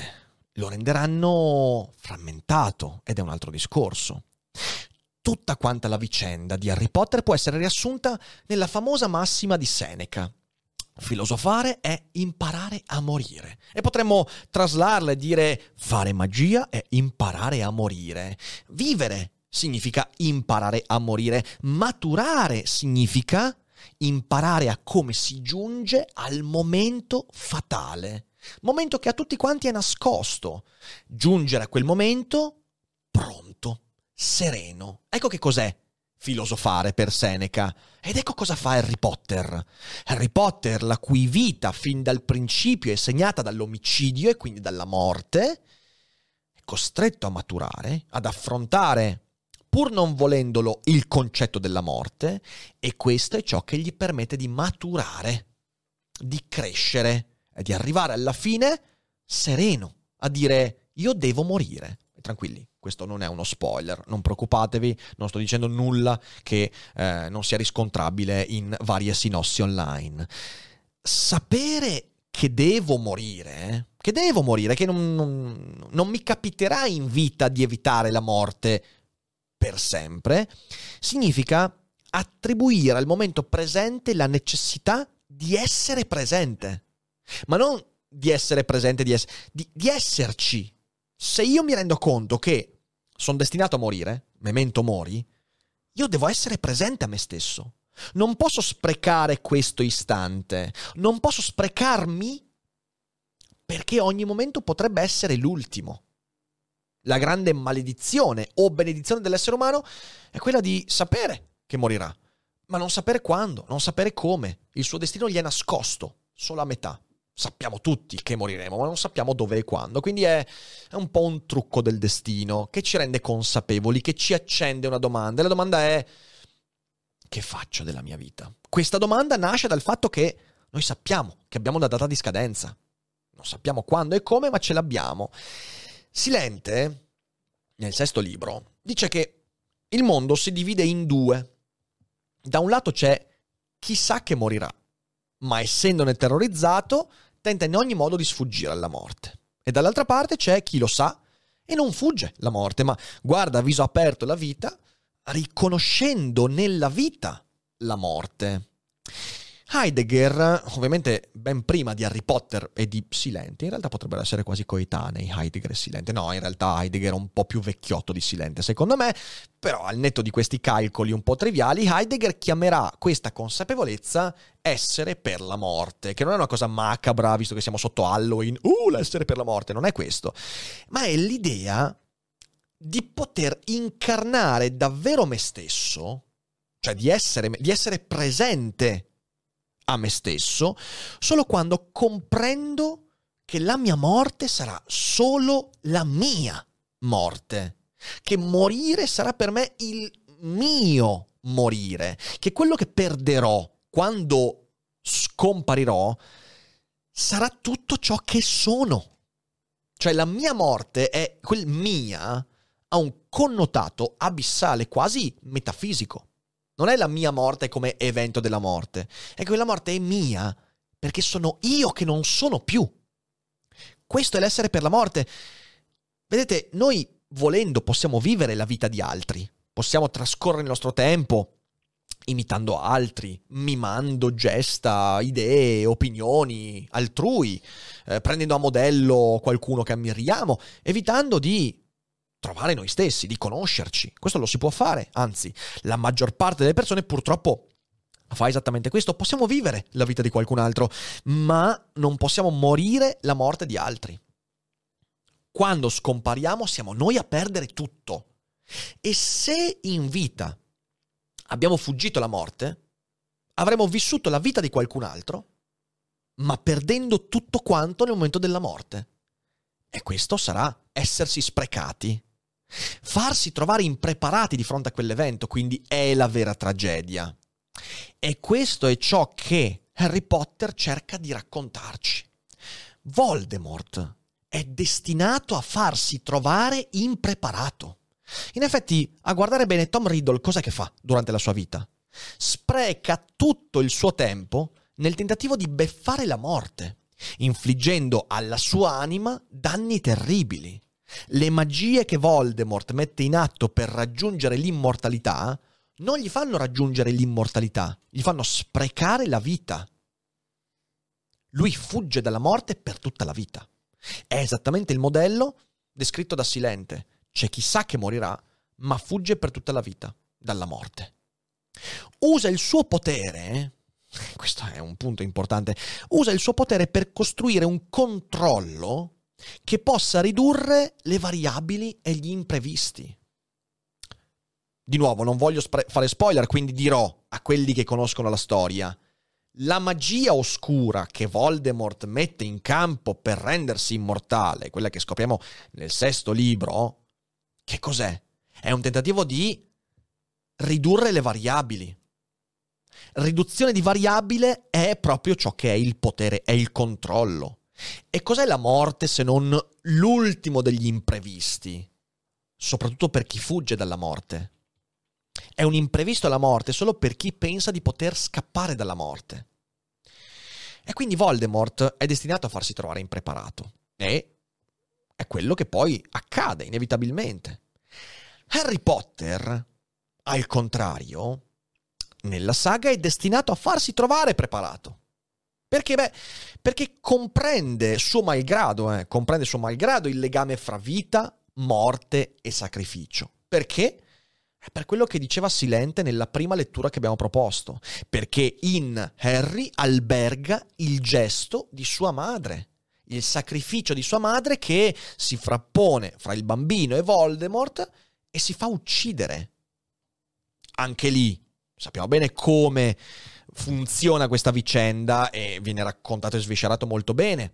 lo renderanno frammentato ed è un altro discorso. Tutta quanta la vicenda di Harry Potter può essere riassunta nella famosa massima di Seneca. Filosofare è imparare a morire. E potremmo traslarla e dire fare magia è imparare a morire. Vivere significa imparare a morire. Maturare significa imparare a come si giunge al momento fatale. Momento che a tutti quanti è nascosto. Giungere a quel momento pronto, sereno. Ecco che cos'è filosofare per Seneca. Ed ecco cosa fa Harry Potter. Harry Potter, la cui vita fin dal principio è segnata dall'omicidio e quindi dalla morte, è costretto a maturare, ad affrontare, pur non volendolo, il concetto della morte, e questo è ciò che gli permette di maturare, di crescere e di arrivare alla fine sereno, a dire io devo morire. Tranquilli, questo non è uno spoiler, non preoccupatevi, non sto dicendo nulla che eh, non sia riscontrabile in varie sinossi online. Sapere che devo morire, che devo morire, che non, non, non mi capiterà in vita di evitare la morte per sempre, significa attribuire al momento presente la necessità di essere presente, ma non di essere presente, di, ess- di, di esserci se io mi rendo conto che sono destinato a morire, memento mori, io devo essere presente a me stesso. Non posso sprecare questo istante, non posso sprecarmi perché ogni momento potrebbe essere l'ultimo. La grande maledizione o benedizione dell'essere umano è quella di sapere che morirà, ma non sapere quando, non sapere come. Il suo destino gli è nascosto, solo a metà sappiamo tutti che moriremo, ma non sappiamo dove e quando. Quindi è, è, un po' un trucco del destino che ci rende consapevoli, che ci accende una domanda. E la domanda è: che faccio della mia vita? Questa domanda nasce dal fatto che noi sappiamo che abbiamo una data di scadenza. Non sappiamo quando e come, ma ce l'abbiamo. Silente, nel sesto libro, dice che il mondo si divide in due. Da un lato c'è chi sa che morirà, ma essendone terrorizzato tenta in ogni modo di sfuggire alla morte. E dall'altra parte c'è chi lo sa e non fugge la morte, ma guarda a viso aperto la vita, riconoscendo nella vita la morte. Heidegger, ovviamente ben prima di Harry Potter e di Silente, in realtà potrebbero essere quasi coetanei Heidegger e Silente. No, in realtà Heidegger è un po' più vecchiotto di Silente, secondo me, però al netto di questi calcoli un po' triviali, Heidegger chiamerà questa consapevolezza essere per la morte, che non è una cosa macabra, visto che siamo sotto Halloween, uh, l'essere per la morte, non è questo, ma è l'idea di poter incarnare davvero me stesso, cioè di essere, di essere presente a me stesso solo quando comprendo che la mia morte sarà solo la mia morte, che morire sarà per me il mio morire, che quello che perderò quando scomparirò sarà tutto ciò che sono. Cioè la mia morte è quel mia ha un connotato abissale, quasi metafisico. Non è la mia morte come evento della morte, è che quella morte è mia perché sono io che non sono più. Questo è l'essere per la morte. Vedete, noi volendo possiamo vivere la vita di altri, possiamo trascorrere il nostro tempo imitando altri, mimando gesta, idee, opinioni altrui, eh, prendendo a modello qualcuno che ammiriamo, evitando di trovare noi stessi, di conoscerci. Questo lo si può fare, anzi, la maggior parte delle persone purtroppo fa esattamente questo. Possiamo vivere la vita di qualcun altro, ma non possiamo morire la morte di altri. Quando scompariamo siamo noi a perdere tutto. E se in vita abbiamo fuggito la morte, avremo vissuto la vita di qualcun altro, ma perdendo tutto quanto nel momento della morte. E questo sarà essersi sprecati. Farsi trovare impreparati di fronte a quell'evento, quindi è la vera tragedia. E questo è ciò che Harry Potter cerca di raccontarci. Voldemort è destinato a farsi trovare impreparato. In effetti, a guardare bene Tom Riddle, cosa che fa durante la sua vita? Spreca tutto il suo tempo nel tentativo di beffare la morte, infliggendo alla sua anima danni terribili. Le magie che Voldemort mette in atto per raggiungere l'immortalità non gli fanno raggiungere l'immortalità, gli fanno sprecare la vita. Lui fugge dalla morte per tutta la vita. È esattamente il modello descritto da Silente. C'è chi sa che morirà, ma fugge per tutta la vita dalla morte. Usa il suo potere, questo è un punto importante, usa il suo potere per costruire un controllo che possa ridurre le variabili e gli imprevisti. Di nuovo, non voglio spre- fare spoiler, quindi dirò a quelli che conoscono la storia. La magia oscura che Voldemort mette in campo per rendersi immortale, quella che scopriamo nel sesto libro, che cos'è? È un tentativo di ridurre le variabili. Riduzione di variabile è proprio ciò che è il potere, è il controllo. E cos'è la morte se non l'ultimo degli imprevisti? Soprattutto per chi fugge dalla morte. È un imprevisto la morte solo per chi pensa di poter scappare dalla morte. E quindi Voldemort è destinato a farsi trovare impreparato. E è quello che poi accade inevitabilmente. Harry Potter, al contrario, nella saga è destinato a farsi trovare preparato. Perché? Beh, perché comprende suo malgrado, eh, comprende suo malgrado il legame fra vita, morte e sacrificio. Perché? Per quello che diceva Silente nella prima lettura che abbiamo proposto. Perché in Harry alberga il gesto di sua madre, il sacrificio di sua madre che si frappone fra il bambino e Voldemort e si fa uccidere. Anche lì sappiamo bene come funziona questa vicenda e viene raccontato e sviscerato molto bene.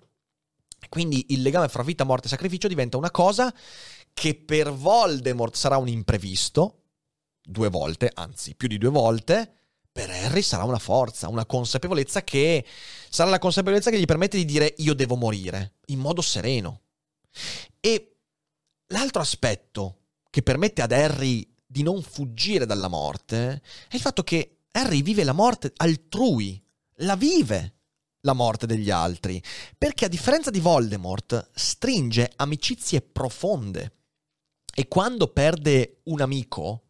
Quindi il legame fra vita, morte e sacrificio diventa una cosa che per Voldemort sarà un imprevisto, due volte, anzi più di due volte, per Harry sarà una forza, una consapevolezza che sarà la consapevolezza che gli permette di dire io devo morire, in modo sereno. E l'altro aspetto che permette ad Harry di non fuggire dalla morte è il fatto che Harry vive la morte altrui, la vive la morte degli altri, perché a differenza di Voldemort stringe amicizie profonde e quando perde un amico,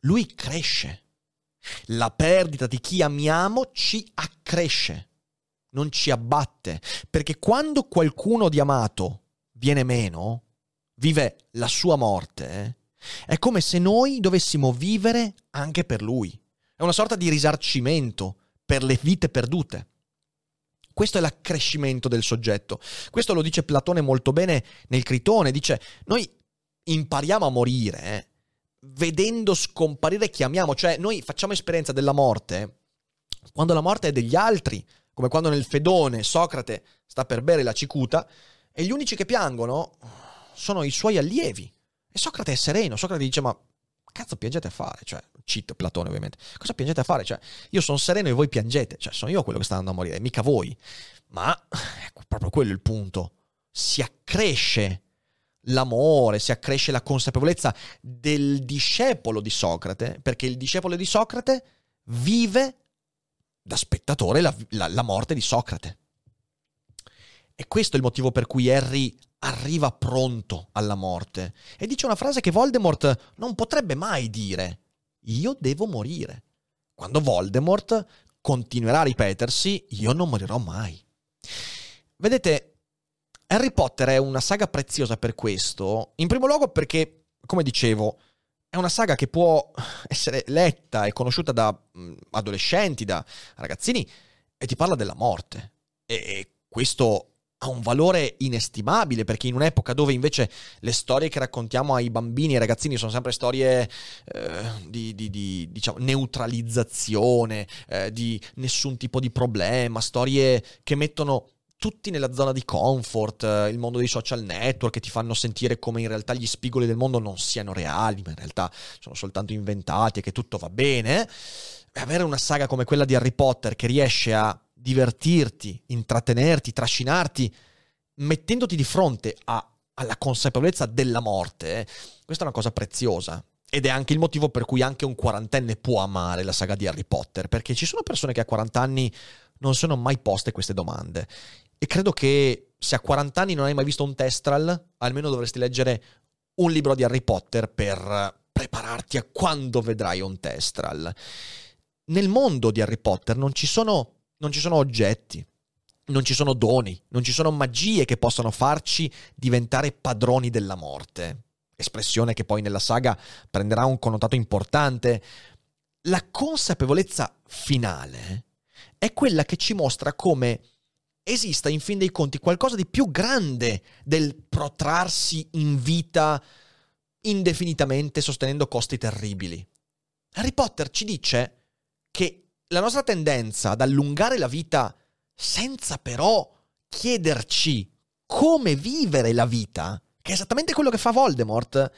lui cresce. La perdita di chi amiamo ci accresce, non ci abbatte, perché quando qualcuno di amato viene meno, vive la sua morte, è come se noi dovessimo vivere anche per lui. È una sorta di risarcimento per le vite perdute. Questo è l'accrescimento del soggetto. Questo lo dice Platone molto bene nel Critone. Dice, noi impariamo a morire eh, vedendo scomparire chi amiamo. Cioè, noi facciamo esperienza della morte quando la morte è degli altri, come quando nel Fedone Socrate sta per bere la cicuta e gli unici che piangono sono i suoi allievi. E Socrate è sereno. Socrate dice, ma cazzo piangete a fare? Cioè, cheat Platone ovviamente. Cosa piangete a fare? Cioè, io sono sereno e voi piangete. Cioè, sono io quello che sta andando a morire, mica voi. Ma, ecco, proprio quello è il punto. Si accresce l'amore, si accresce la consapevolezza del discepolo di Socrate, perché il discepolo di Socrate vive da spettatore la, la, la morte di Socrate. E questo è il motivo per cui Harry arriva pronto alla morte e dice una frase che Voldemort non potrebbe mai dire. Io devo morire. Quando Voldemort continuerà a ripetersi, io non morirò mai. Vedete, Harry Potter è una saga preziosa per questo, in primo luogo perché, come dicevo, è una saga che può essere letta e conosciuta da mm, adolescenti, da ragazzini, e ti parla della morte. E questo ha un valore inestimabile perché in un'epoca dove invece le storie che raccontiamo ai bambini e ai ragazzini sono sempre storie eh, di, di, di diciamo, neutralizzazione, eh, di nessun tipo di problema, storie che mettono tutti nella zona di comfort, eh, il mondo dei social network che ti fanno sentire come in realtà gli spigoli del mondo non siano reali, ma in realtà sono soltanto inventati e che tutto va bene. Avere una saga come quella di Harry Potter che riesce a divertirti, intrattenerti, trascinarti, mettendoti di fronte a, alla consapevolezza della morte, questa è una cosa preziosa. Ed è anche il motivo per cui anche un quarantenne può amare la saga di Harry Potter, perché ci sono persone che a 40 anni non sono mai poste queste domande. E credo che se a 40 anni non hai mai visto un Testral, almeno dovresti leggere un libro di Harry Potter per prepararti a quando vedrai un Testral. Nel mondo di Harry Potter non ci sono non ci sono oggetti, non ci sono doni, non ci sono magie che possano farci diventare padroni della morte. Espressione che poi nella saga prenderà un connotato importante. La consapevolezza finale è quella che ci mostra come esista in fin dei conti qualcosa di più grande del protrarsi in vita indefinitamente sostenendo costi terribili. Harry Potter ci dice che la nostra tendenza ad allungare la vita senza però chiederci come vivere la vita, che è esattamente quello che fa Voldemort,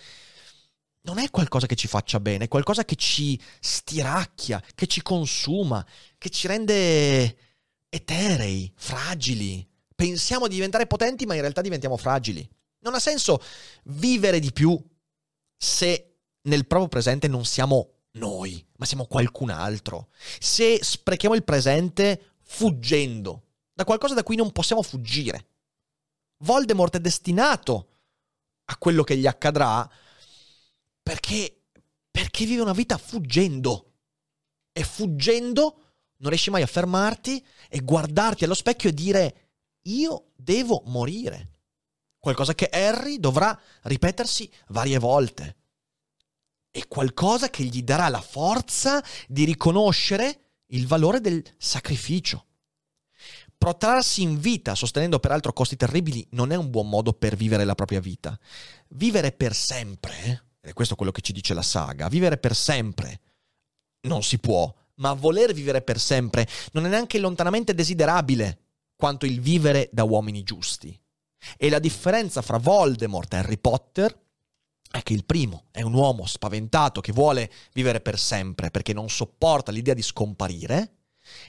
non è qualcosa che ci faccia bene, è qualcosa che ci stiracchia, che ci consuma, che ci rende eterei, fragili. Pensiamo di diventare potenti, ma in realtà diventiamo fragili. Non ha senso vivere di più se nel proprio presente non siamo noi, ma siamo qualcun altro. Se sprechiamo il presente fuggendo da qualcosa da cui non possiamo fuggire. Voldemort è destinato a quello che gli accadrà perché, perché vive una vita fuggendo. E fuggendo non riesci mai a fermarti e guardarti allo specchio e dire io devo morire. Qualcosa che Harry dovrà ripetersi varie volte è qualcosa che gli darà la forza di riconoscere il valore del sacrificio. Protrarsi in vita, sostenendo peraltro costi terribili, non è un buon modo per vivere la propria vita. Vivere per sempre, e questo è quello che ci dice la saga, vivere per sempre non si può, ma voler vivere per sempre non è neanche lontanamente desiderabile quanto il vivere da uomini giusti. E la differenza fra Voldemort e Harry Potter è che il primo è un uomo spaventato che vuole vivere per sempre perché non sopporta l'idea di scomparire,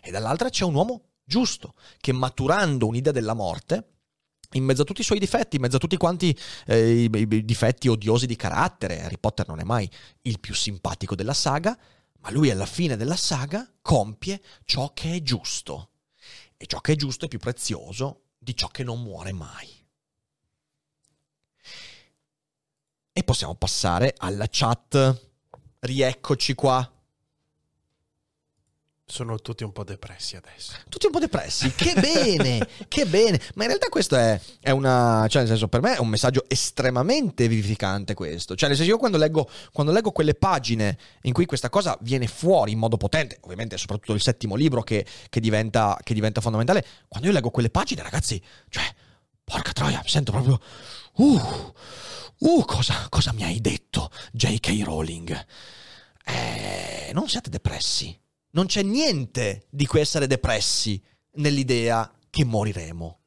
e dall'altra c'è un uomo giusto che maturando un'idea della morte in mezzo a tutti i suoi difetti, in mezzo a tutti quanti eh, i, i difetti odiosi di carattere, Harry Potter non è mai il più simpatico della saga, ma lui alla fine della saga compie ciò che è giusto. E ciò che è giusto è più prezioso di ciò che non muore mai. E possiamo passare alla chat. Rieccoci qua. Sono tutti un po' depressi adesso. Tutti un po' depressi. Che bene, che bene. Ma in realtà questo è, è, una... Cioè, nel senso, per me è un messaggio estremamente vivificante questo. Cioè, nel senso, io quando leggo, quando leggo quelle pagine in cui questa cosa viene fuori in modo potente, ovviamente soprattutto il settimo libro che, che, diventa, che diventa fondamentale, quando io leggo quelle pagine, ragazzi, cioè, porca troia, mi sento proprio... Uh, uh, cosa, cosa mi hai detto, J.K. Rowling? Eh, non siate depressi non c'è niente di cui essere depressi nell'idea che moriremo.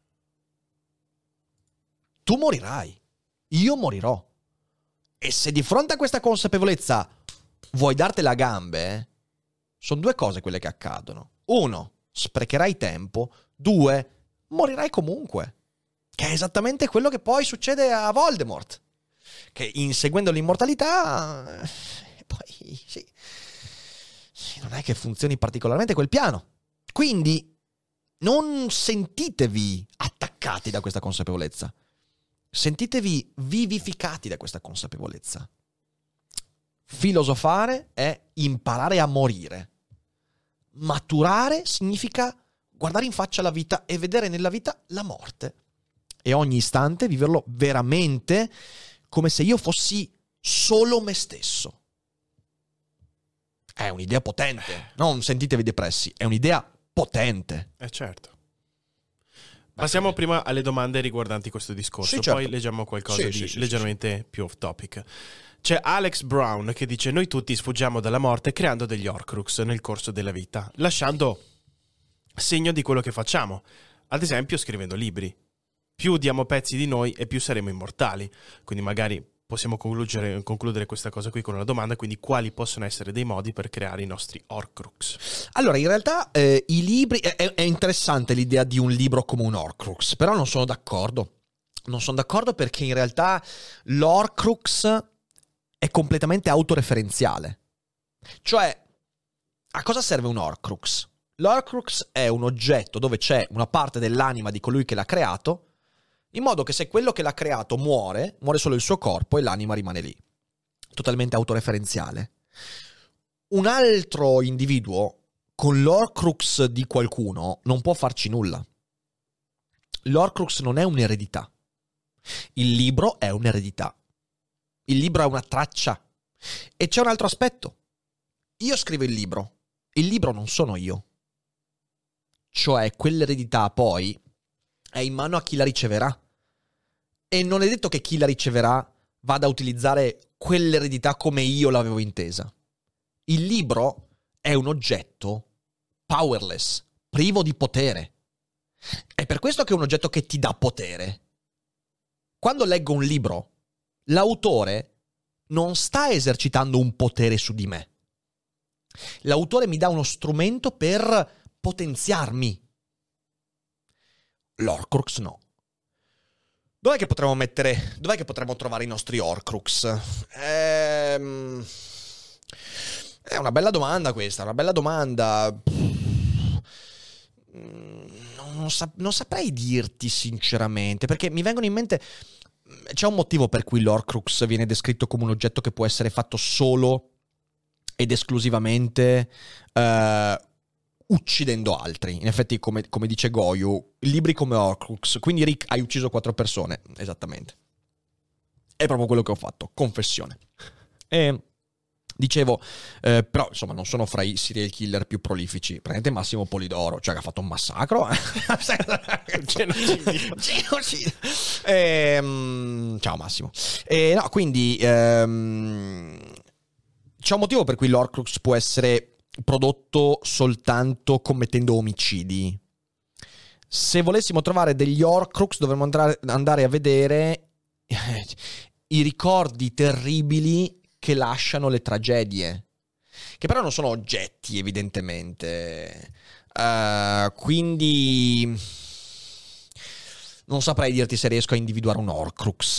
Tu morirai, io morirò. E se di fronte a questa consapevolezza vuoi dartela a gambe, eh, sono due cose quelle che accadono. Uno, sprecherai tempo. Due, morirai comunque. Che è esattamente quello che poi succede a Voldemort. Che inseguendo l'immortalità... Eh, poi sì, non è che funzioni particolarmente quel piano. Quindi non sentitevi attaccati da questa consapevolezza. Sentitevi vivificati da questa consapevolezza. Filosofare è imparare a morire. Maturare significa guardare in faccia la vita e vedere nella vita la morte. E ogni istante viverlo veramente come se io fossi solo me stesso. È un'idea potente. Non sentitevi depressi, è un'idea potente. Eh certo. Passiamo prima alle domande riguardanti questo discorso, Sì, certo. poi leggiamo qualcosa Sì, di sì, leggermente più off topic. C'è Alex Brown che dice: Noi tutti sfuggiamo dalla morte creando degli Horcrux nel corso della vita, lasciando segno di quello che facciamo. Ad esempio, scrivendo libri. Più diamo pezzi di noi e più saremo immortali. Quindi, magari possiamo concludere, concludere questa cosa qui con una domanda: quindi, quali possono essere dei modi per creare i nostri Horcrux? Allora, in realtà eh, i libri. È, è interessante l'idea di un libro come un Horcrux, però non sono d'accordo. Non sono d'accordo perché in realtà l'Horcrux è completamente autoreferenziale. Cioè, a cosa serve un Horcrux? L'Horcrux è un oggetto dove c'è una parte dell'anima di colui che l'ha creato, in modo che se quello che l'ha creato muore, muore solo il suo corpo e l'anima rimane lì. Totalmente autoreferenziale. Un altro individuo con l'Horcrux di qualcuno non può farci nulla. L'Horcrux non è un'eredità. Il libro è un'eredità. Il libro è una traccia. E c'è un altro aspetto. Io scrivo il libro. Il libro non sono io. Cioè, quell'eredità poi è in mano a chi la riceverà. E non è detto che chi la riceverà vada a utilizzare quell'eredità come io l'avevo intesa. Il libro è un oggetto powerless, privo di potere. È per questo che è un oggetto che ti dà potere. Quando leggo un libro, l'autore non sta esercitando un potere su di me. L'autore mi dà uno strumento per potenziarmi. L'Orcrux no. Dov'è che potremmo mettere. Dov'è che potremmo trovare i nostri Orcrux? Ehm. È una bella domanda questa, una bella domanda. Mm, Non, sap- non saprei dirti sinceramente, perché mi vengono in mente. C'è un motivo per cui l'Orcrux viene descritto come un oggetto che può essere fatto solo ed esclusivamente eh, uccidendo altri. In effetti, come, come dice Goyu, libri come Horcrux. Quindi, Rick, hai ucciso quattro persone. Esattamente. È proprio quello che ho fatto. Confessione. E dicevo, eh, però, insomma, non sono fra i serial killer più prolifici. Prendete Massimo Polidoro, cioè che ha fatto un massacro. Genocidio. Genocidio. Ehm, ciao Massimo. E, no, quindi ehm, c'è un motivo per cui l'Orcrux può essere prodotto soltanto commettendo omicidi. Se volessimo trovare degli Horcrux dovremmo andare, a vedere eh, i ricordi terribili che lasciano le tragedie, che però non sono oggetti evidentemente. Eh, quindi Non saprei dirti se riesco a individuare un Horcrux.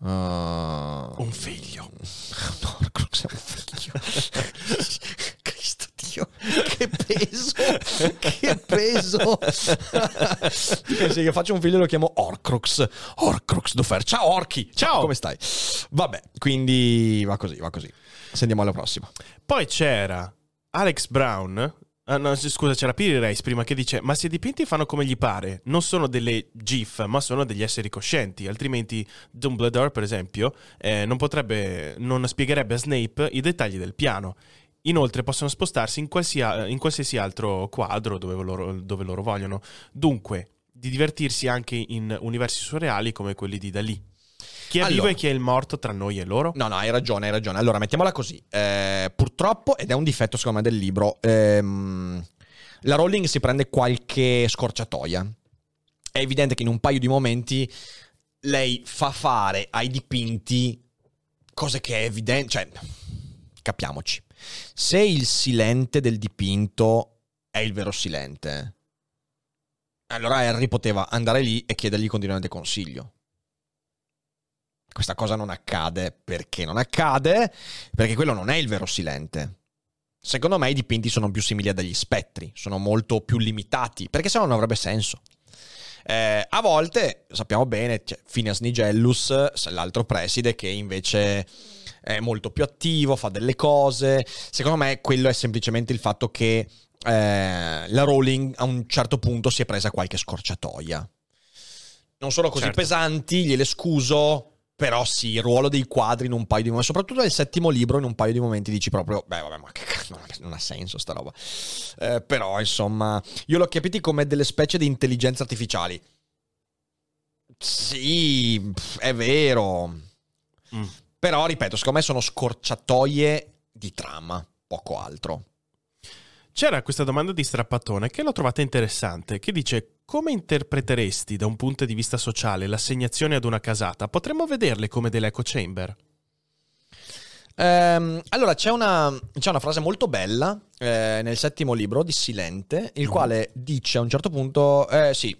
Uh, Un figlio. un Horcrux è un figlio. Dio, che peso! che peso! Pensi che faccio un figlio e lo chiamo Horcrux. Horcrux Dofer. Ciao Orchi! Ciao. Come stai? Vabbè, quindi va così, va così. Sentiamo alla prossima. Poi c'era Alex Brown. ah, no, scusa, c'era Piri Reis prima che dice: Ma se i dipinti fanno come gli pare, non sono delle GIF, ma sono degli esseri coscienti. Altrimenti, Dumbledore, per esempio, eh, non potrebbe, non spiegherebbe a Snape i dettagli del piano. Inoltre possono spostarsi in, qualsia- in qualsiasi altro quadro dove loro, dove loro vogliono. Dunque, di divertirsi anche in universi surreali come quelli di Dalì. Chi è vivo Allora. e chi è il morto tra noi e loro? No, no, hai ragione, hai ragione. Allora, mettiamola così. Eh, purtroppo, ed è un difetto secondo me del libro, ehm, la Rowling si prende qualche scorciatoia. È evidente che in un paio di momenti lei fa fare ai dipinti cose che è evidente, cioè, capiamoci. Se il silente del dipinto è il vero silente, allora Harry poteva andare lì e chiedergli continuamente consiglio. Questa cosa non accade perché non accade? Perché quello non è il vero silente. Secondo me i dipinti sono più simili a degli spettri, sono molto più limitati, perché se no non avrebbe senso. Eh, a volte, sappiamo bene, c'è Phineas Nigellus, l'altro preside, che invece è molto più attivo, fa delle cose. Secondo me quello è semplicemente il fatto che eh, la Rowling a un certo punto si è presa qualche scorciatoia. Non sono così Certo. pesanti, gliele scuso, però sì, il ruolo dei quadri in un paio di momenti, soprattutto nel settimo libro, in un paio di momenti dici proprio, beh vabbè, ma che cazzo, non ha- senso sta roba. Eh, però insomma, io l'ho capiti come delle specie di intelligenze artificiali. Sì, è vero. Mm. Però, ripeto, secondo me sono scorciatoie di trama, poco altro. C'era questa domanda di Strappatone che l'ho trovata interessante, che dice come interpreteresti da un punto di vista sociale l'assegnazione ad una casata? Potremmo vederle come delle echo chamber. Ehm, allora, c'è una, c'è una frase molto bella eh, nel settimo libro di Silente, il quale dice a un certo punto, eh, sì,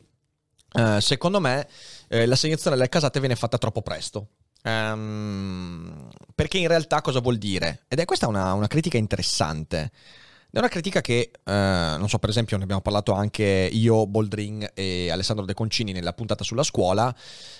eh, secondo me eh, l'assegnazione delle casate viene fatta troppo presto. Ehm, perché in realtà cosa vuol dire? Ed è questa una, una critica interessante. È una critica che, eh, non so, per esempio, ne abbiamo parlato anche io, Boldrin e Alessandro De Concini nella puntata sulla scuola.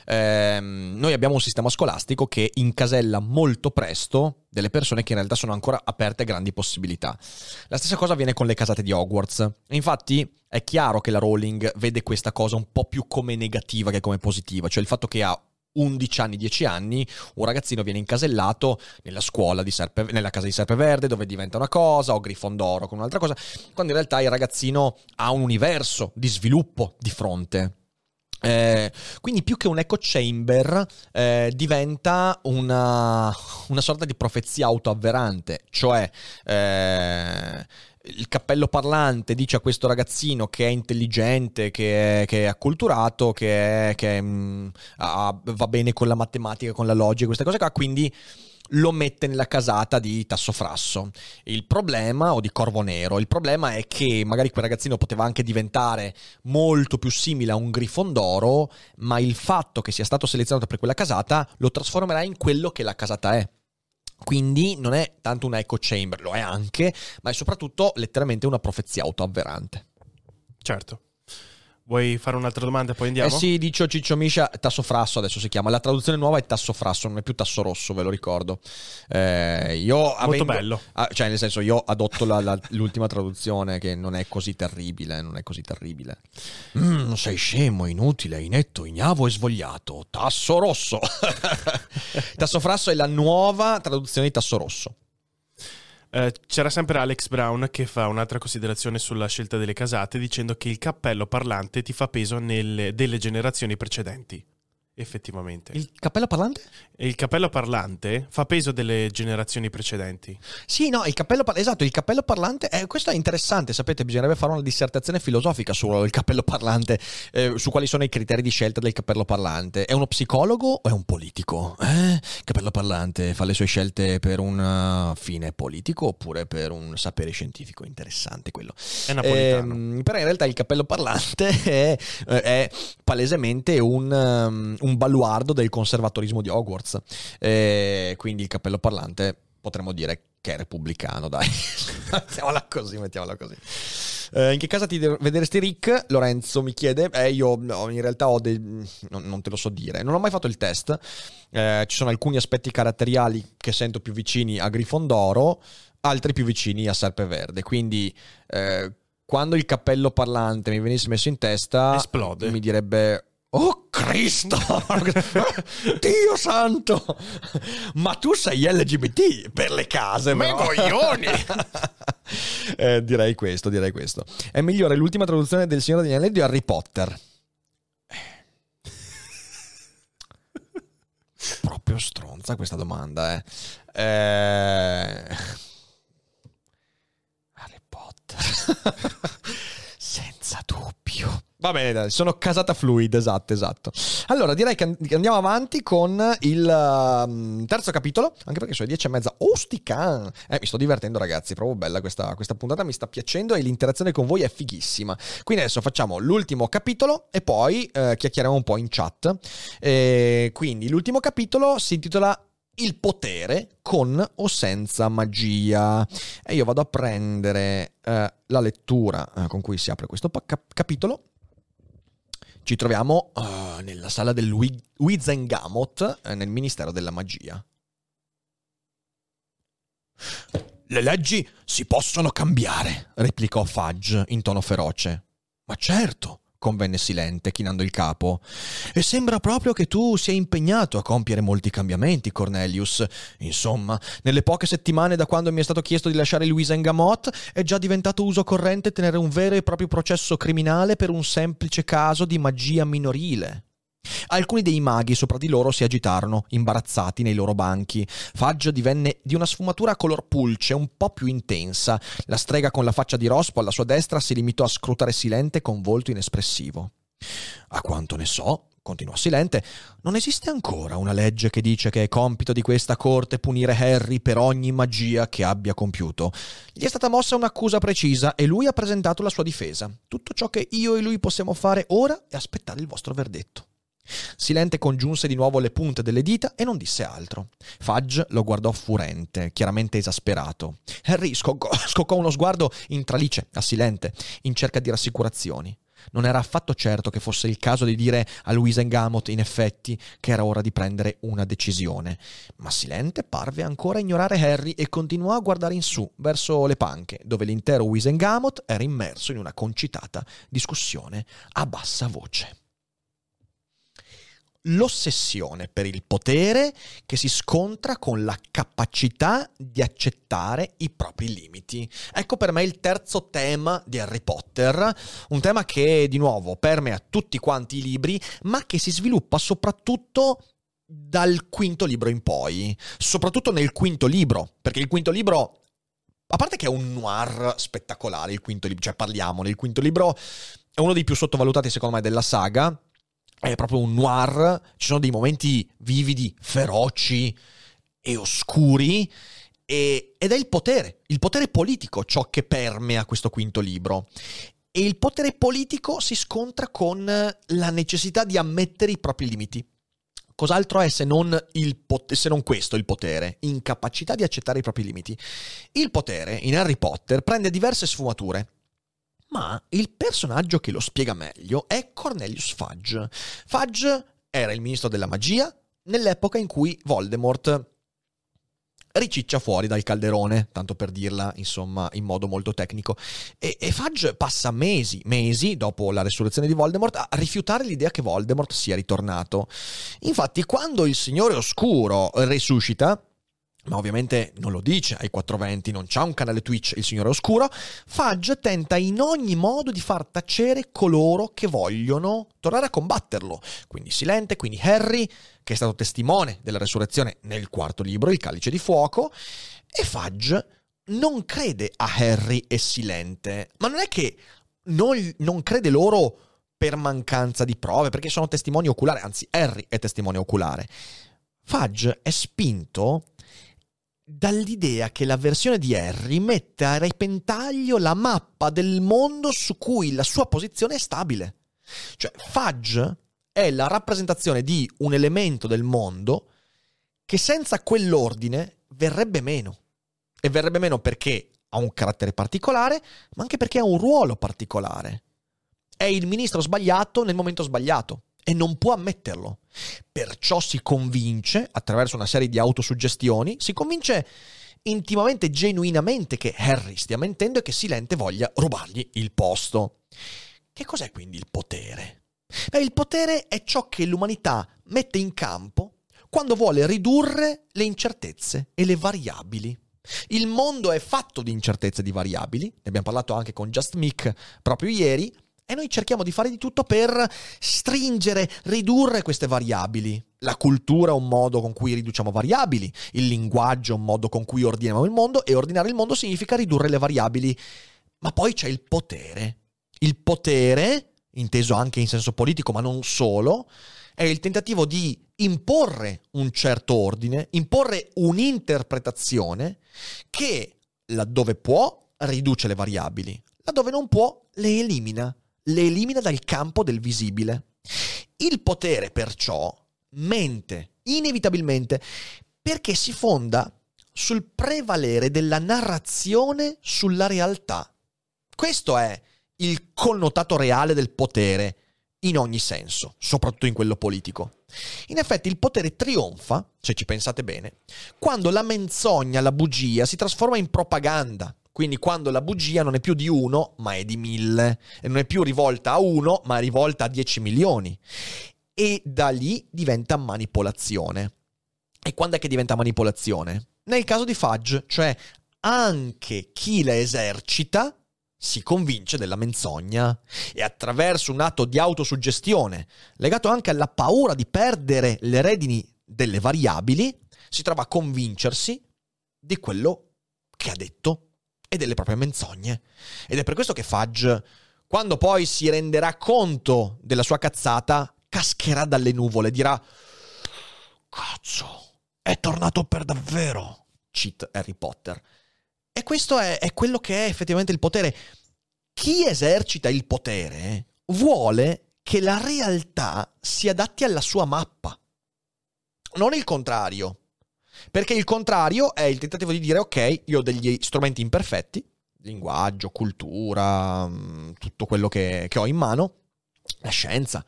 Ehm, noi abbiamo un sistema scolastico che incasella molto presto delle persone che in realtà sono ancora aperte a grandi possibilità. La stessa cosa avviene con le casate di Hogwarts. Infatti è chiaro che la Rowling vede questa cosa un po' più come negativa che come positiva, cioè il fatto che ha 11 anni, 10 anni, un ragazzino viene incasellato nella scuola di Serpe, nella casa di Serpeverde dove diventa una cosa, o Grifondoro con un'altra cosa, quando in realtà il ragazzino ha un universo di sviluppo di fronte. Eh, quindi più che un echo chamber eh, diventa una, una sorta di profezia autoavverante, cioè eh, il cappello parlante dice a questo ragazzino che è intelligente, che è, che è acculturato, che, è- che, mm, ha- va bene con la matematica, con la logica, queste cose qua, quindi lo mette nella casata di Tasso Frasso. Il problema, o di Corvo Nero, il problema è che magari quel ragazzino poteva anche diventare molto più simile a un Grifondoro, ma il fatto che sia stato selezionato per quella casata lo trasformerà in quello che la casata è. Quindi non è tanto una echo chamber, lo è anche, ma è soprattutto letteralmente una profezia autoavverante. Certo. Vuoi fare un'altra domanda e poi andiamo? Eh sì, dice Ciccio Miscia, tasso frasso adesso si chiama. La traduzione nuova è tasso frasso, non è più tasso rosso, ve lo ricordo. Eh, io avendo- bello. ah, cioè, nel senso, io adotto la- la- l'ultima traduzione che non è così terribile, non è così terribile. Mm, sei scemo, inutile, inetto, ignavo e svogliato. Tasso rosso. tasso frasso è la nuova traduzione di tasso rosso. Eh, c'era sempre Alex Brown che fa un'altra considerazione sulla scelta delle casate dicendo che il cappello parlante ti fa peso nelle, delle generazioni precedenti. Effettivamente. Il cappello parlante? Il cappello parlante fa peso delle generazioni precedenti. Sì, no, il cappello parlante, esatto, il cappello parlante, eh, questo è interessante, sapete, bisognerebbe fare una dissertazione filosofica sul cappello parlante, eh, su quali sono i criteri di scelta del cappello parlante. È uno psicologo o è un politico? Eh? Il cappello parlante fa le sue scelte per un uh, fine politico oppure per un sapere scientifico? Interessante quello. È napolitano. Ehm, però in realtà il cappello parlante è, eh, è palesemente un, um, un baluardo del conservatorismo di Hogwarts. Eh, quindi il cappello parlante potremmo dire che è repubblicano, dai. mettiamola così, mettiamola così. Eh, in che casa ti vedresti Rick? Lorenzo mi chiede. Eh, io no, in realtà ho dei... Non, non, te lo so dire. Non ho mai fatto il test. Eh, ci sono alcuni aspetti caratteriali che sento più vicini a Grifondoro, altri più vicini a Serpeverde. Quindi eh, quando il cappello parlante mi venisse messo in testa... Esplode. Mi direbbe... Oh Cristo! Dio santo! Ma tu sei LGBT per le case, Ma però. coglioni! Eh, direi questo, direi questo. È migliore l'ultima traduzione del Signore degli Anelli di Harry Potter? Proprio stronza questa domanda, eh. eh... Harry Potter. Senza dubbio. Va bene, dai, sono casata fluid, esatto, esatto. Allora, direi che andiamo avanti con il um, terzo capitolo, anche perché sono le dieci e mezza. Ostica! Eh, mi sto divertendo, ragazzi, proprio bella questa, questa puntata, mi sta piacendo e l'interazione con voi è fighissima. Quindi adesso facciamo l'ultimo capitolo e poi eh, chiacchieriamo un po' in chat. E quindi l'ultimo capitolo si intitola il potere con o senza magia. E io vado a prendere eh, la lettura eh, con cui si apre questo pa- cap- capitolo. Ci troviamo uh, nella sala del Wi- Wizengamot, eh, nel Ministero della Magia. Le leggi si possono cambiare, replicò Fudge in tono feroce. Ma certo, convenne Silente, chinando il capo. E sembra proprio che tu sia impegnato a compiere molti cambiamenti, Cornelius. Insomma, nelle poche settimane da quando mi è stato chiesto di lasciare il Wisengamot, è già diventato uso corrente tenere un vero e proprio processo criminale per un semplice caso di magia minorile. Alcuni dei maghi sopra di loro si agitarono, imbarazzati nei loro banchi. Fudge divenne di una sfumatura color pulce, un po' più intensa. La strega con la faccia di rospo alla sua destra si limitò a scrutare Silente con volto inespressivo. A quanto ne so, continuò Silente, non esiste ancora una legge che dice che è compito di questa corte punire Harry per ogni magia che abbia compiuto. Gli è stata mossa un'accusa precisa e lui ha presentato la sua difesa. Tutto ciò che io e lui possiamo fare ora è aspettare il vostro verdetto. Silente congiunse di nuovo le punte delle dita e non disse altro. Fudge lo guardò furente, chiaramente esasperato. Harry scoccò, scoccò uno sguardo in tralice a Silente, in cerca di rassicurazioni. Non era affatto certo che fosse il caso di dire a Wisengamot, in effetti, che era ora di prendere una decisione. Ma Silente parve ancora ignorare Harry e continuò a guardare in su, verso le panche, dove l'intero Wisengamot era immerso in una concitata discussione a bassa voce l'ossessione per il potere che si scontra con la capacità di accettare i propri limiti. Ecco per me il terzo tema di Harry Potter, un tema che di nuovo permea tutti quanti i libri, ma che si sviluppa soprattutto dal quinto libro in poi, soprattutto nel quinto libro, perché il quinto libro a parte che è un noir spettacolare il quinto libro, cioè parliamone, il quinto libro è uno dei più sottovalutati secondo me della saga, è proprio un noir, ci sono dei momenti vividi, feroci e oscuri, e, ed è il potere, il potere politico ciò che permea questo quinto libro. E il potere politico si scontra con la necessità di ammettere i propri limiti. Cos'altro è se non, pot- se non, questo il potere? Incapacità di accettare i propri limiti. Il potere in Harry Potter prende diverse sfumature ma il personaggio che lo spiega meglio è Cornelius Fudge. Fudge era il ministro della magia nell'epoca in cui Voldemort riciccia fuori dal calderone, tanto per dirla insomma in modo molto tecnico. E, e, Fudge passa mesi, mesi dopo la resurrezione di Voldemort a rifiutare l'idea che Voldemort sia ritornato. Infatti quando il Signore Oscuro risuscita, ma ovviamente non lo dice ai 420, non c'ha un canale Twitch, il Signore Oscuro, Fudge tenta in ogni modo di far tacere coloro che vogliono tornare a combatterlo. Quindi Silente, quindi Harry, che è stato testimone della resurrezione nel quarto libro, Il Calice di Fuoco, e Fudge non crede a Harry e Silente, ma non è che non, non crede loro per mancanza di prove, perché sono testimoni oculari, anzi Harry è testimone oculare. Fudge è spinto dall'idea che la versione di Harry mette a repentaglio la mappa del mondo su cui la sua posizione è stabile. Cioè, Fudge è la rappresentazione di un elemento del mondo che senza quell'ordine verrebbe meno. E verrebbe meno perché ha un carattere particolare, ma anche perché ha un ruolo particolare. È il ministro sbagliato nel momento sbagliato e non può ammetterlo. Perciò si convince, attraverso una serie di autosuggestioni, si convince intimamente, genuinamente che Harry stia mentendo e che Silente voglia rubargli il posto. Che cos'è quindi il potere? Beh, il potere è ciò che l'umanità mette in campo quando vuole ridurre le incertezze e le variabili. Il mondo è fatto di incertezze e di variabili, ne abbiamo parlato anche con Just Mick proprio ieri, e noi cerchiamo di fare di tutto per stringere, ridurre queste variabili. La cultura è un modo con cui riduciamo variabili, il linguaggio è un modo con cui ordiniamo il mondo e ordinare il mondo significa ridurre le variabili. Ma poi c'è il potere. Il potere, inteso anche in senso politico, ma non solo, è il tentativo di imporre un certo ordine, imporre un'interpretazione che, laddove può, riduce le variabili, laddove non può, le elimina le elimina dal campo del visibile. Il potere perciò mente inevitabilmente perché si fonda sul prevalere della narrazione sulla realtà. Questo è il connotato reale del potere in ogni senso, soprattutto in quello politico. In effetti il potere trionfa, se ci pensate bene, quando la menzogna, la bugia si trasforma in propaganda, quindi quando la bugia non è più di uno, ma è di mille, e non è più rivolta a uno, ma è rivolta a 10 milioni. E da lì diventa manipolazione. E quando è che diventa manipolazione? Nel caso di Fudge, cioè anche chi la esercita si convince della menzogna e attraverso un atto di autosuggestione, legato anche alla paura di perdere le redini delle variabili, si trova a convincersi di quello che ha detto e delle proprie menzogne. Ed è per questo che Fudge, quando poi si renderà conto della sua cazzata, cascherà dalle nuvole e dirà Cazzo, è tornato per davvero. Cheat Harry Potter. E questo è, è quello che è effettivamente il potere. Chi esercita il potere vuole che la realtà si adatti alla sua mappa. Non il contrario. Perché il contrario è il tentativo di dire ok, io ho degli strumenti imperfetti, linguaggio, cultura, mm, tutto quello che, che ho in mano, la scienza.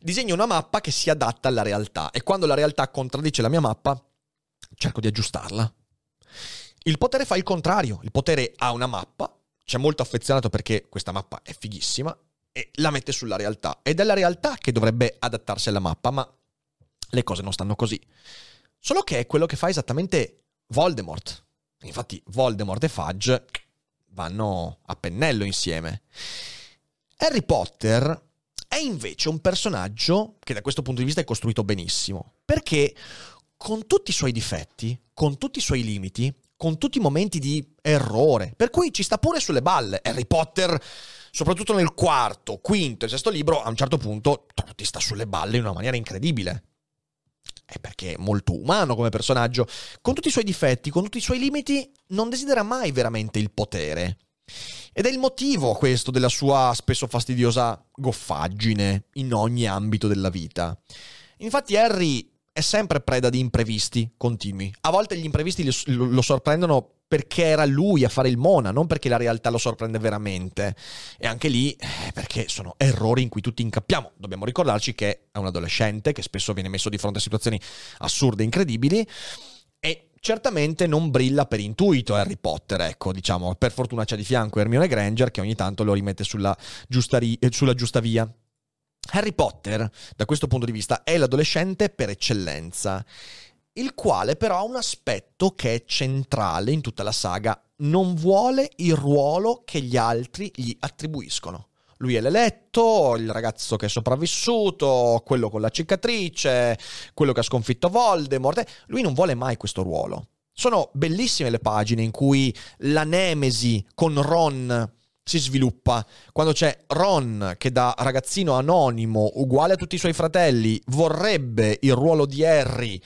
Disegno una mappa che si adatta alla realtà e quando la realtà contraddice la mia mappa, cerco di aggiustarla. Il potere fa il contrario, il potere ha una mappa, c'è molto affezionato perché questa mappa è fighissima e la mette sulla realtà ed è la realtà che dovrebbe adattarsi alla mappa, ma le cose non stanno così. Solo che è quello che fa esattamente Voldemort. Infatti Voldemort e Fudge vanno a pennello insieme. Harry Potter è invece un personaggio che da questo punto di vista è costruito benissimo, perché con tutti i suoi difetti, con tutti i suoi limiti, con tutti i momenti di errore, per cui ci sta pure sulle balle. Harry Potter, soprattutto nel quarto, quinto e sesto libro, a un certo punto ti sta sulle balle in una maniera incredibile è perché è molto umano come personaggio, con tutti i suoi difetti, con tutti i suoi limiti, non desidera mai veramente il potere. Ed è il motivo questo della sua spesso fastidiosa goffaggine in ogni ambito della vita. Infatti Harry è sempre preda di imprevisti continui. A volte gli imprevisti lo sorprendono perché era lui a fare il Mona, non perché la realtà lo sorprende veramente. E anche lì, eh, perché sono errori in cui tutti incappiamo. Dobbiamo ricordarci che è un adolescente che spesso viene messo di fronte a situazioni assurde incredibili. E certamente non brilla per intuito Harry Potter, ecco, diciamo, per fortuna c'è di fianco Hermione Granger che ogni tanto lo rimette sulla giusta, ri- sulla giusta via. Harry Potter, da questo punto di vista, è l'adolescente per eccellenza il quale però ha un aspetto che è centrale in tutta la saga. Non vuole il ruolo che gli altri gli attribuiscono. Lui è l'eletto, il ragazzo che è sopravvissuto, quello con la cicatrice, quello che ha sconfitto Voldemort. Lui non vuole mai questo ruolo. Sono bellissime le pagine in cui la nemesi con Ron si sviluppa quando c'è Ron che da ragazzino anonimo, uguale a tutti i suoi fratelli, vorrebbe il ruolo di Harry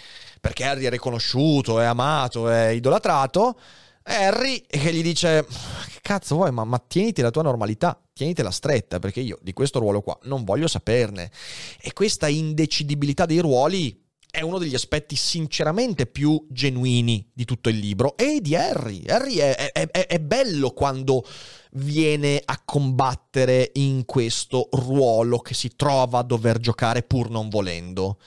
perché Harry è riconosciuto, è amato, è idolatrato. Harry che gli dice: Che cazzo vuoi? Ma, ma tieniti la tua normalità, tienitela stretta, perché io di questo ruolo qua non voglio saperne. E questa indecidibilità dei ruoli è uno degli aspetti sinceramente più genuini di tutto il libro e di Harry. Harry è, è, è, è, bello quando viene a combattere in questo ruolo che si trova a dover giocare pur non volendo.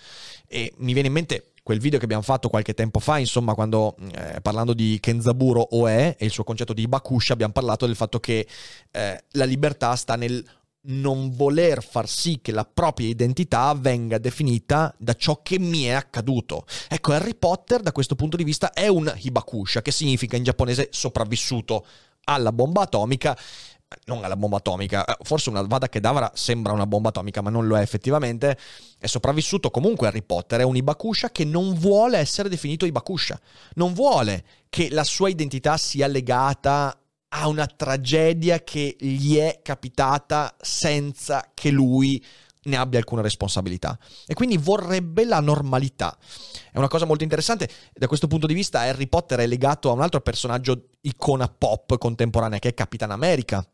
E mi viene in mente quel video che abbiamo fatto qualche tempo fa, insomma, quando eh, parlando di Kenzaburo Oe e il suo concetto di Bakusha, abbiamo parlato del fatto che eh, la libertà sta nel non voler far sì che la propria identità venga definita da ciò che mi è accaduto. Ecco, Harry Potter da questo punto di vista è un hibakusha, che significa in giapponese sopravvissuto alla bomba atomica. Non alla bomba atomica, eh, forse una Vada Kedavra sembra una bomba atomica, ma non lo è effettivamente. È sopravvissuto comunque Harry Potter, è un Ibakusha che non vuole essere definito Ibakusha. Non vuole che la sua identità sia legata a una tragedia che gli è capitata senza che lui ne abbia alcuna responsabilità e quindi vorrebbe la normalità. È una cosa molto interessante, da questo punto di vista Harry Potter è legato a un altro personaggio icona pop contemporanea che è Capitan America.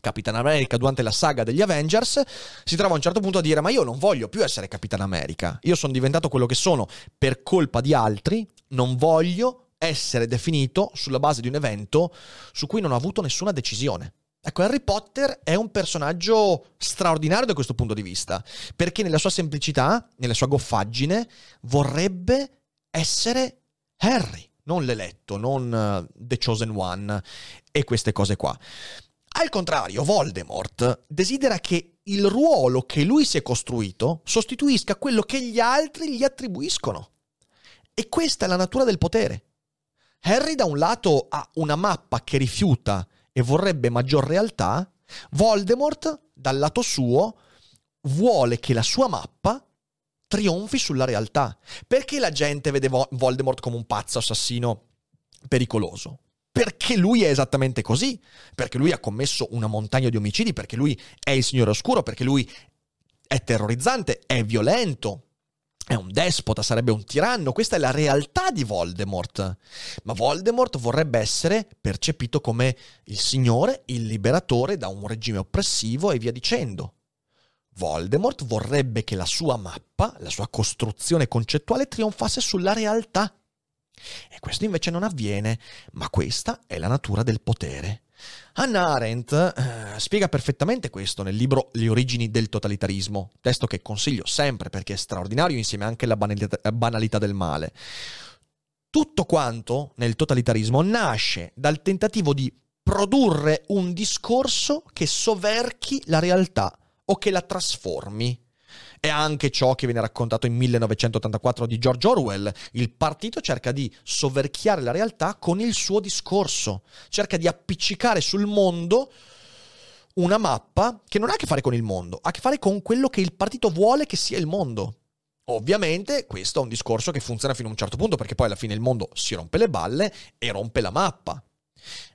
Capitan America durante la saga degli Avengers si trova a un certo punto a dire ma io non voglio più essere Capitan America, io sono diventato quello che sono per colpa di altri, non voglio essere definito sulla base di un evento su cui non ho avuto nessuna decisione. Ecco, Harry Potter è un personaggio straordinario da questo punto di vista, perché nella sua semplicità, nella sua goffaggine, vorrebbe essere Harry, non l'eletto, non uh, The Chosen One e queste cose qua. Al contrario, Voldemort desidera che il ruolo che lui si è costruito sostituisca quello che gli altri gli attribuiscono. E questa è la natura del potere. Harry da un lato ha una mappa che rifiuta e vorrebbe maggior realtà, Voldemort dal lato suo vuole che la sua mappa trionfi sulla realtà. Perché la gente vede Voldemort come un pazzo assassino pericoloso? Perché lui è esattamente così, perché lui ha commesso una montagna di omicidi, perché lui è il Signore Oscuro, perché lui è terrorizzante, è violento, è un despota, sarebbe un tiranno, questa è la realtà di Voldemort. Ma Voldemort vorrebbe essere percepito come il signore, il liberatore da un regime oppressivo e via dicendo. Voldemort vorrebbe che la sua mappa, la sua costruzione concettuale trionfasse sulla realtà. E questo invece non avviene, ma questa è la natura del potere. Hannah Arendt eh, spiega perfettamente questo nel libro Le origini del totalitarismo, testo che consiglio sempre perché è straordinario insieme anche alla banalità, banalità del male. Tutto quanto nel totalitarismo nasce dal tentativo di produrre un discorso che soverchi la realtà o che la trasformi. È anche ciò che viene raccontato in 1984 di George Orwell. Il partito cerca di soverchiare la realtà con il suo discorso, cerca di appiccicare sul mondo una mappa che non ha a che fare con il mondo, ha a che fare con quello che il partito vuole che sia il mondo. Ovviamente questo è un discorso che funziona fino a un certo punto perché poi alla fine il mondo si rompe le balle e rompe la mappa.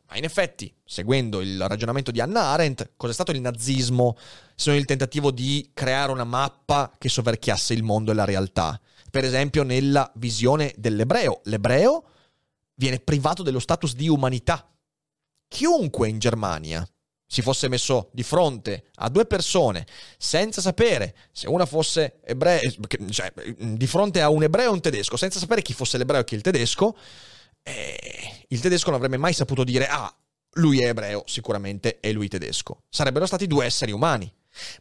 Ma in effetti, seguendo il ragionamento di Hannah Arendt, cos'è stato il nazismo se non il tentativo di creare una mappa che soverchiasse il mondo e la realtà? Per esempio nella visione dell'ebreo. L'ebreo viene privato dello status di umanità. Chiunque in Germania si fosse messo di fronte a due persone senza sapere se una fosse ebreo, cioè di fronte a un ebreo e un tedesco, senza sapere chi fosse l'ebreo e chi il tedesco, eh, il tedesco non avrebbe mai saputo dire, ah, lui è ebreo, sicuramente è lui tedesco. Sarebbero stati due esseri umani.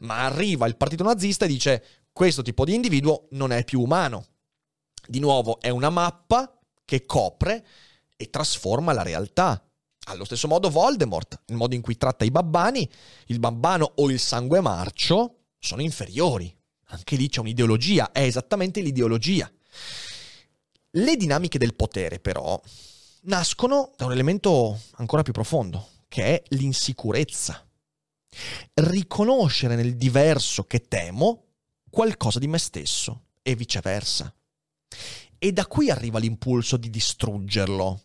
Ma arriva il partito nazista e dice, questo tipo di individuo non è più umano. Di nuovo, è una mappa che copre e trasforma la realtà. Allo stesso modo Voldemort, il modo in cui tratta i babbani, il babbano o il sangue marcio sono inferiori. Anche lì c'è un'ideologia, è esattamente l'ideologia. Le dinamiche del potere, però, nascono da un elemento ancora più profondo, che è l'insicurezza. Riconoscere nel diverso che temo qualcosa di me stesso e viceversa. E da qui arriva l'impulso di distruggerlo.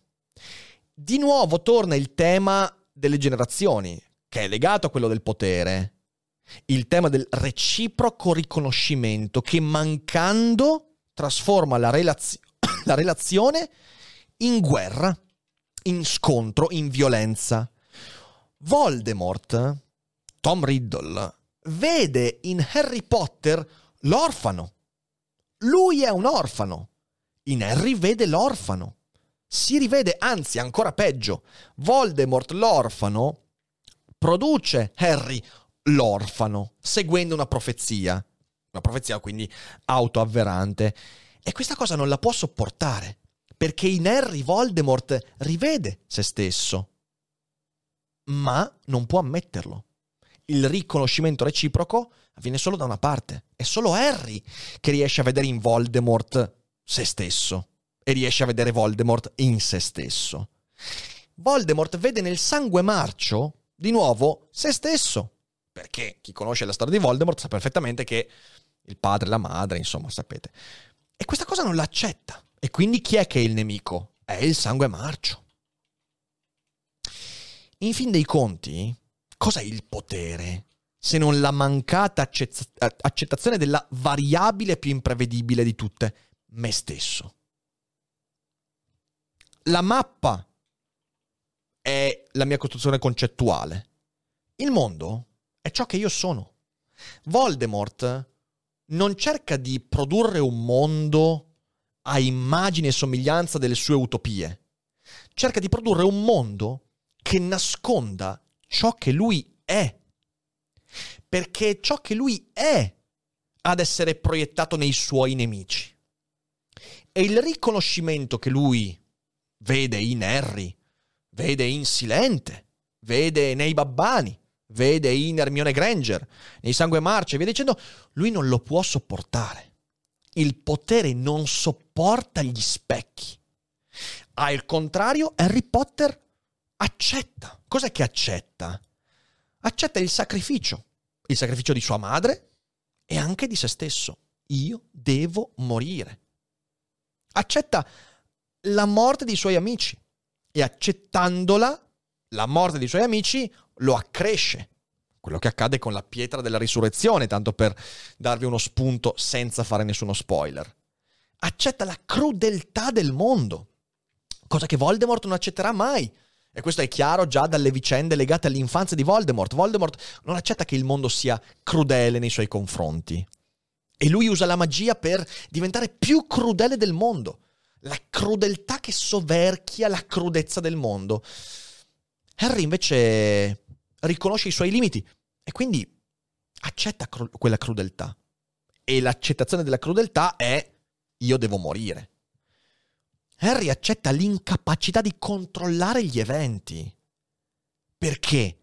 Di nuovo torna il tema delle generazioni, che è legato a quello del potere. Il tema del reciproco riconoscimento che mancando trasforma la, relaz- la relazione in guerra, in scontro, in violenza. Voldemort, Tom Riddle, vede in Harry Potter l'orfano. Lui è un orfano. In Harry vede l'orfano. Si rivede, anzi ancora peggio, Voldemort l'orfano produce Harry l'orfano, seguendo una profezia. Una profezia quindi autoavverante. E questa cosa non la può sopportare, perché in Harry Voldemort rivede se stesso. Ma non può ammetterlo. Il riconoscimento reciproco avviene solo da una parte. È solo Harry che riesce a vedere in Voldemort se stesso e riesce a vedere Voldemort in se stesso. Voldemort vede nel sangue marcio di nuovo se stesso. Perché chi conosce la storia di Voldemort sa perfettamente che il padre la madre, insomma, sapete. E questa cosa non l'accetta. E quindi chi è che è il nemico? È il sangue marcio. In fin dei conti, cos'è il potere? Se non la mancata accettazione della variabile più imprevedibile di tutte, me stesso. La mappa è la mia costruzione concettuale. Il mondo è ciò che io sono. Voldemort non cerca di produrre un mondo a immagine e somiglianza delle sue utopie. Cerca di produrre un mondo che nasconda ciò che lui è. Perché è ciò che lui è ad essere proiettato nei suoi nemici. E il riconoscimento che lui vede in Harry, vede in Silente, vede nei Babbani, vede in Hermione Granger, nei Sangue Marce, via dicendo, lui non lo può sopportare. Il potere non sopporta gli specchi. Al contrario, Harry Potter accetta. Cos'è che accetta? Accetta il sacrificio, il sacrificio di sua madre e anche di se stesso. Io devo morire. Accetta la morte dei suoi amici e accettandola, la morte dei suoi amici lo accresce. Quello che accade con la pietra della risurrezione, tanto per darvi uno spunto senza fare nessuno spoiler. Accetta la crudeltà del mondo, cosa che Voldemort non accetterà mai. E questo è chiaro già dalle vicende legate all'infanzia di Voldemort. Voldemort non accetta che il mondo sia crudele nei suoi confronti. E lui usa la magia per diventare più crudele del mondo. La crudeltà che soverchia la crudezza del mondo. Harry invece riconosce i suoi limiti e quindi accetta cru- quella crudeltà. E l'accettazione della crudeltà è io devo morire. Harry accetta l'incapacità di controllare gli eventi. Perché?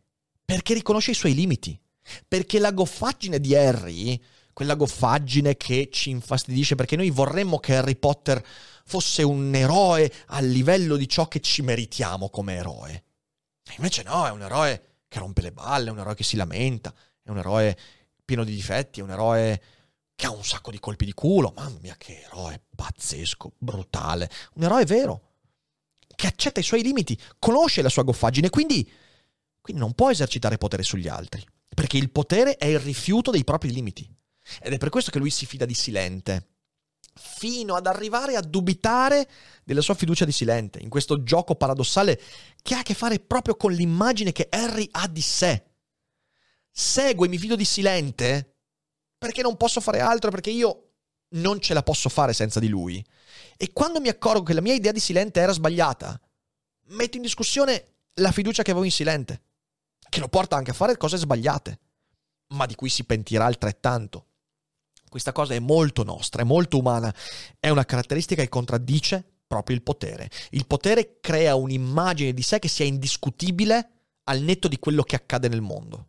Perché riconosce i suoi limiti. Perché la goffaggine di Harry, quella goffaggine che ci infastidisce perché noi vorremmo che Harry Potter fosse un eroe a livello di ciò che ci meritiamo come eroe. Invece no, è un eroe che rompe le balle, è un eroe che si lamenta, è un eroe pieno di difetti, è un eroe che ha un sacco di colpi di culo. Mamma mia, che eroe pazzesco, brutale. Un eroe vero, che accetta i suoi limiti, conosce la sua goffaggine, quindi, quindi non può esercitare potere sugli altri, perché il potere è il rifiuto dei propri limiti. Ed è per questo che lui si fida di Silente, fino ad arrivare a dubitare della sua fiducia di Silente, in questo gioco paradossale che ha a che fare proprio con l'immagine che Harry ha di sé. Segue, mi fido di Silente perché non posso fare altro, perché io non ce la posso fare senza di lui. E quando mi accorgo che la mia idea di Silente era sbagliata, metto in discussione la fiducia che avevo in Silente, che lo porta anche a fare cose sbagliate, ma di cui si pentirà altrettanto. Questa cosa è molto nostra, è molto umana, è una caratteristica che contraddice proprio il potere. Il potere crea un'immagine di sé che sia indiscutibile al netto di quello che accade nel mondo.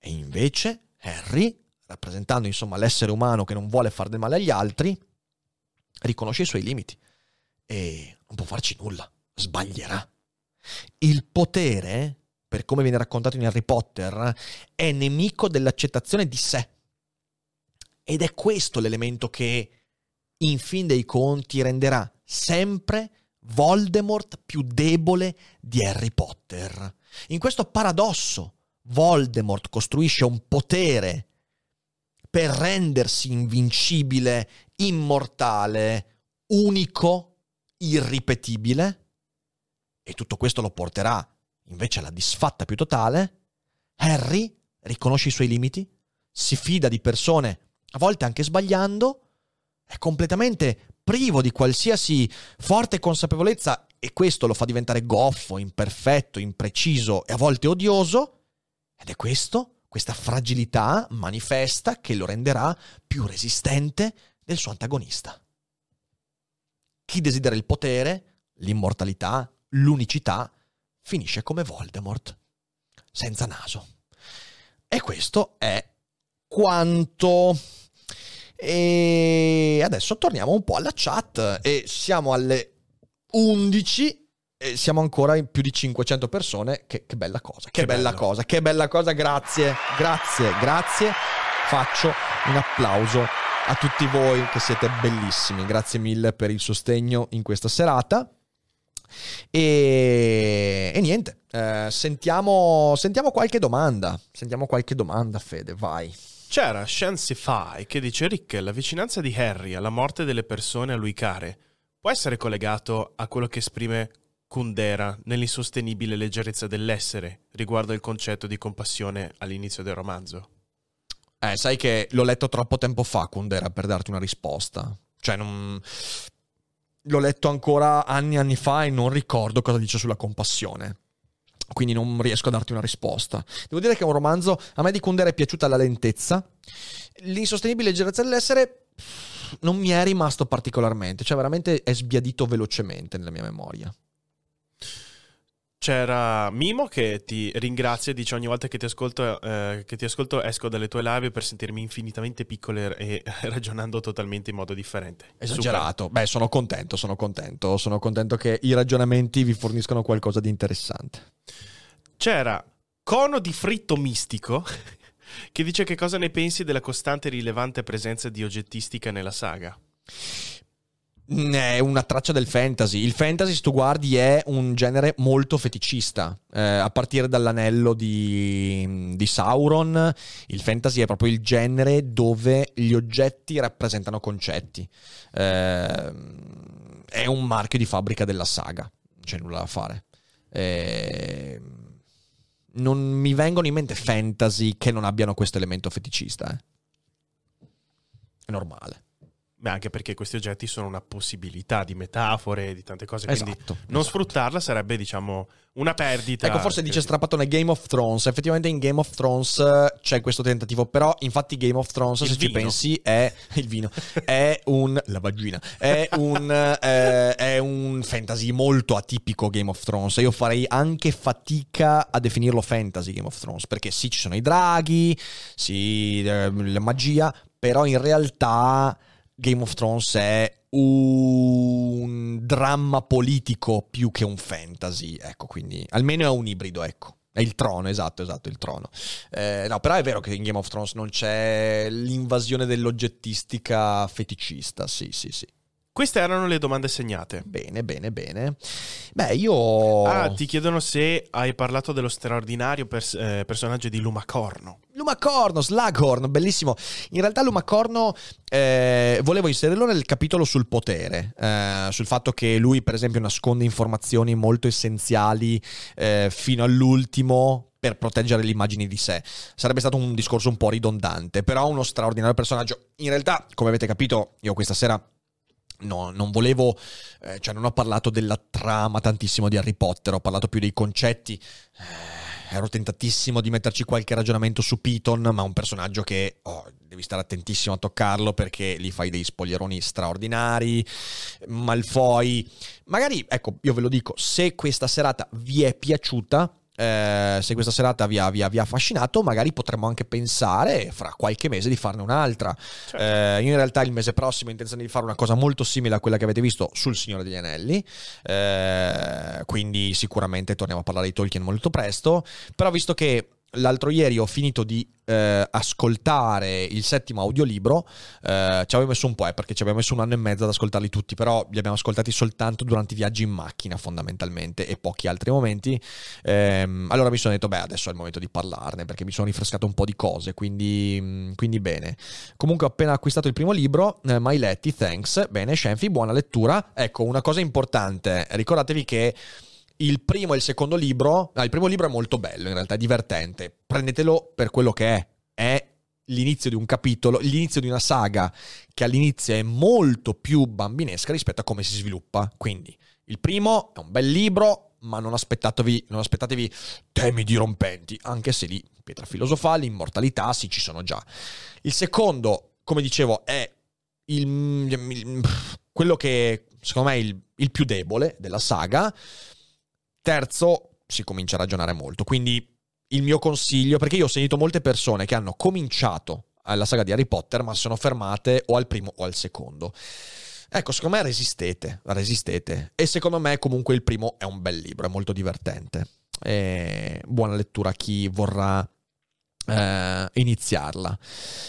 E invece Harry rappresentando insomma l'essere umano che non vuole fare del male agli altri, riconosce i suoi limiti. e non può farci nulla, sbaglierà. Il potere, per come viene raccontato in Harry Potter, è nemico dell'accettazione di sé. Ed è questo l'elemento che, in fin dei conti, renderà sempre Voldemort più debole di Harry Potter. In questo paradosso, Voldemort costruisce un potere per rendersi invincibile, immortale, unico, irripetibile, e tutto questo lo porterà invece alla disfatta più totale, Harry riconosce i suoi limiti, si fida di persone, a volte anche sbagliando, è completamente privo di qualsiasi forte consapevolezza e questo lo fa diventare goffo, imperfetto, impreciso e a volte odioso, ed è questo, questa fragilità manifesta che lo renderà più resistente del suo antagonista. Chi desidera il potere, l'immortalità, l'unicità, finisce come Voldemort, senza naso. E questo è quanto. E adesso torniamo un po' alla chat e siamo alle 11 e siamo ancora in più di 500 persone. Che, che bella cosa, che, Che bella bello. cosa, che bella cosa, grazie, grazie, grazie. Faccio un applauso a tutti voi che siete bellissimi. Grazie mille per il sostegno in questa serata. E, e niente, eh, sentiamo, sentiamo qualche domanda. Sentiamo qualche domanda, Fede, vai. C'era Shansify che dice Rick, la vicinanza di Harry alla morte delle persone a lui care può essere collegato a quello che esprime Kundera nell'insostenibile leggerezza dell'essere riguardo il concetto di compassione all'inizio del romanzo. Eh, sai che l'ho letto troppo tempo fa, Kundera, per darti una risposta. Cioè, non... L'ho letto ancora anni e anni fa e non ricordo cosa dice sulla compassione. Quindi non riesco a darti una risposta. Devo dire che è un romanzo, a me di Kundera è piaciuta la lentezza. L'insostenibile leggerezza dell'essere non mi è rimasto particolarmente. Cioè, veramente è sbiadito velocemente nella mia memoria. C'era Mimo che ti ringrazia e dice ogni volta che ti, ascolto, eh, che ti ascolto esco dalle tue live per sentirmi infinitamente piccolo e ragionando totalmente in modo differente. Esagerato. Beh, sono contento, sono contento. Sono contento che i ragionamenti vi forniscano qualcosa di interessante. C'era Cono di fritto mistico che dice che cosa ne pensi della costante e rilevante presenza di oggettistica nella saga. Mm, È una traccia del fantasy. Il fantasy, se tu guardi, è un genere molto feticista. Eh, a partire dall'anello di, di Sauron, il fantasy è proprio il genere dove gli oggetti rappresentano concetti. Eh, è un marchio di fabbrica della saga. C'è nulla da fare. Eh, non mi vengono in mente fantasy che non abbiano questo elemento feticista. eh. È normale. Beh, anche perché questi oggetti sono una possibilità di metafore, di tante cose, quindi Esatto, non esatto. sfruttarla sarebbe, diciamo, una perdita. Ecco, forse dice Strapattone Game of Thrones. Effettivamente in Game of Thrones eh, c'è questo tentativo, però infatti Game of Thrones, Il se ci vino. pensi, è il vino, è un la vagina, è un eh, è un fantasy molto atipico Game of Thrones. Io farei anche fatica a definirlo fantasy Game of Thrones, perché sì, ci sono i draghi, sì, eh, la magia, però in realtà Game of Thrones è un dramma politico più che un fantasy, ecco, quindi almeno è un ibrido, ecco. È il trono, esatto, esatto, il trono. Eh, no, però è vero che in Game of Thrones non c'è l'invasione dell'oggettistica feticista, sì, sì, sì. Queste erano le domande segnate. Bene, bene, bene. Beh, io... Ah, ti chiedono se hai parlato dello straordinario pers- eh, personaggio di Lumacorno. Lumacorno, Slughorn, bellissimo. In realtà Lumacorno eh, volevo inserirlo nel capitolo sul potere, eh, sul fatto che lui per esempio nasconde informazioni molto essenziali eh, fino all'ultimo per proteggere le immagini di sé. Sarebbe stato un discorso un po' ridondante, però uno straordinario personaggio. In realtà, come avete capito, io questa sera No, non volevo, eh, cioè non ho parlato della trama tantissimo di Harry Potter, ho parlato più dei concetti. Eh, ero tentatissimo di metterci qualche ragionamento su Piton, ma un personaggio che oh, devi stare attentissimo a toccarlo perché gli fai dei spoglieroni straordinari. Malfoy, magari, ecco, io ve lo dico, se questa serata vi è piaciuta, eh, se questa serata vi ha, vi, ha, vi ha, affascinato, magari potremmo anche pensare fra qualche mese di farne un'altra. Certo. Eh, io in realtà il mese prossimo ho intenzione di fare una cosa molto simile a quella che avete visto sul Signore degli Anelli, eh, quindi sicuramente torniamo a parlare di Tolkien molto presto, però visto che l'altro ieri ho finito di eh, ascoltare il settimo audiolibro, eh, ci avevo messo un po', eh, perché ci abbiamo messo un anno e mezzo ad ascoltarli tutti, però li abbiamo ascoltati soltanto durante i viaggi in macchina fondamentalmente e pochi altri momenti. Ehm, allora mi sono detto, beh, adesso è il momento di parlarne, perché mi sono rinfrescato un po' di cose, quindi, quindi bene. Comunque ho appena acquistato il primo libro, eh, Mai Letti, Thanks. Bene, Shenfi, buona lettura. Ecco, una cosa importante, ricordatevi che il primo e il secondo libro, no, il primo libro è molto bello, in realtà è divertente. Prendetelo per quello che è. È l'inizio di un capitolo, l'inizio di una saga che all'inizio è molto più bambinesca rispetto a come si sviluppa. Quindi, il primo è un bel libro, ma non aspettatevi, non aspettatevi temi dirompenti, anche se lì pietra filosofale, immortalità, sì, ci sono già. Il secondo, come dicevo, è il, il, quello che secondo me è il, il più debole della saga terzo si comincia a ragionare molto. Quindi il mio consiglio, perché io ho sentito molte persone che hanno cominciato la saga di Harry Potter, ma sono fermate o al primo o al secondo. Ecco, secondo me resistete, resistete. E secondo me comunque il primo è un bel libro, è molto divertente. E buona lettura a chi vorrà eh, iniziarla.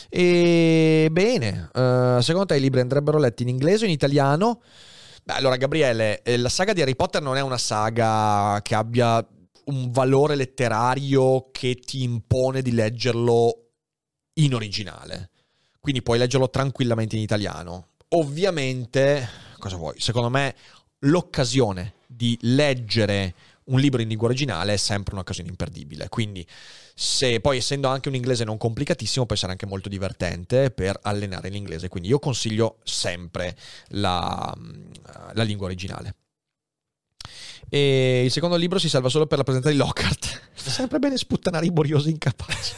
E bene, eh, secondo te i libri andrebbero letti in inglese o in italiano? Beh, allora, Gabriele, eh, la saga di Harry Potter non è una saga che abbia un valore letterario che ti impone di leggerlo in originale. Quindi puoi leggerlo tranquillamente in italiano. Ovviamente, cosa vuoi? Secondo me l'occasione di leggere un libro in lingua originale è sempre un'occasione imperdibile. Quindi, se poi essendo anche un inglese non complicatissimo, può essere anche molto divertente per allenare l'inglese. Quindi io consiglio sempre la, la lingua originale. E il secondo libro si salva solo per la presenza di Lockhart. Sempre bene sputtanare i boriosi incapaci.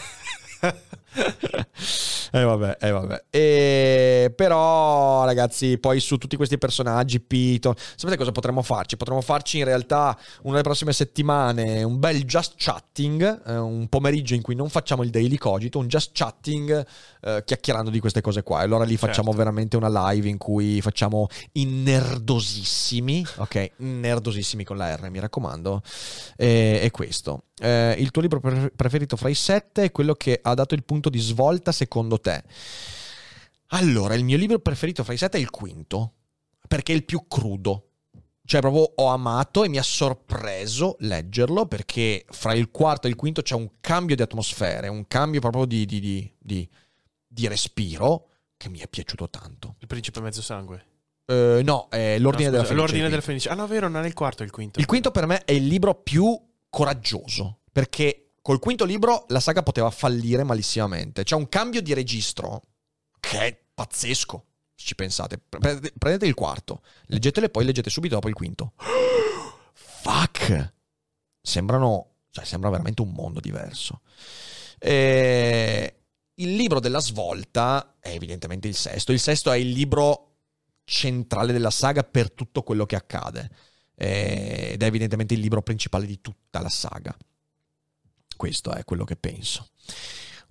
eh vabbè, eh vabbè. E però, ragazzi, poi su tutti questi personaggi, Piton, sapete cosa potremmo farci? Potremmo farci in realtà una delle prossime settimane un bel just chatting, eh, un pomeriggio in cui non facciamo il daily cogito, un just chatting eh, chiacchierando di queste cose qua. E allora lì facciamo certo. veramente una live in cui facciamo i nerdosissimi, ok? Nerdosissimi con la R, mi raccomando. E, e questo. Eh, il tuo libro preferito fra i sette è quello che ha dato il punto di svolta secondo te? Allora, il mio libro preferito fra i sette è il quinto, perché è il più crudo. Cioè, proprio ho amato e mi ha sorpreso leggerlo perché fra il quarto e il quinto c'è un cambio di atmosfere, un cambio proprio di, di, di, di, respiro che mi è piaciuto tanto. Il principe mezzo sangue? Uh, no, è l'ordine no, scusa, della Fenice. L'ordine della Fenice. Ah, no, vero, non è il quarto, è il quinto. Il quinto per me è il libro più coraggioso perché Col quinto libro la saga poteva fallire malissimamente. C'è un cambio di registro che è pazzesco, se ci pensate. Prendete il quarto, leggetelo e poi leggete subito dopo il quinto. Fuck! Sembrano... Cioè, sembra veramente un mondo diverso. E... Il libro della svolta è evidentemente il sesto. Il sesto è il libro centrale della saga per tutto quello che accade. Ed è evidentemente il libro principale di tutta la saga. Questo è quello che penso.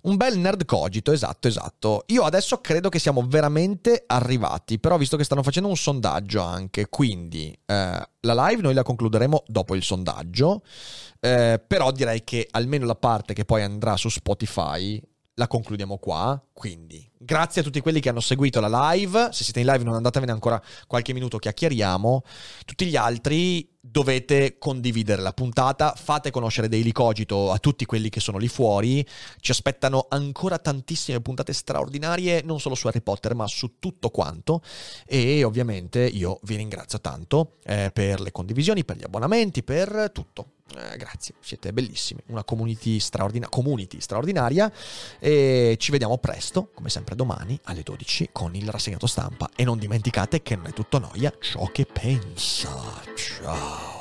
Un bel nerd cogito, esatto, esatto. Io adesso credo che siamo veramente arrivati, però visto che stanno facendo un sondaggio anche, quindi eh, la live noi la concluderemo dopo il sondaggio, eh, però direi che almeno la parte che poi andrà su Spotify la concludiamo qua. Quindi, grazie a tutti quelli che hanno seguito la live. Se siete in live non andatevene ancora qualche minuto, chiacchieriamo. Tutti gli altri dovete condividere la puntata, fate conoscere Daily Cogito a tutti quelli che sono lì fuori. Ci aspettano ancora tantissime puntate straordinarie, non solo su Harry Potter, ma su tutto quanto. E ovviamente io vi ringrazio tanto eh, per le condivisioni, per gli abbonamenti, per tutto. Eh, grazie, siete bellissimi, una community, straordina- community straordinaria e ci vediamo presto, come sempre domani alle 12 con il rassegnato stampa e non dimenticate che non è tutto noia ciò che pensa. Ciao.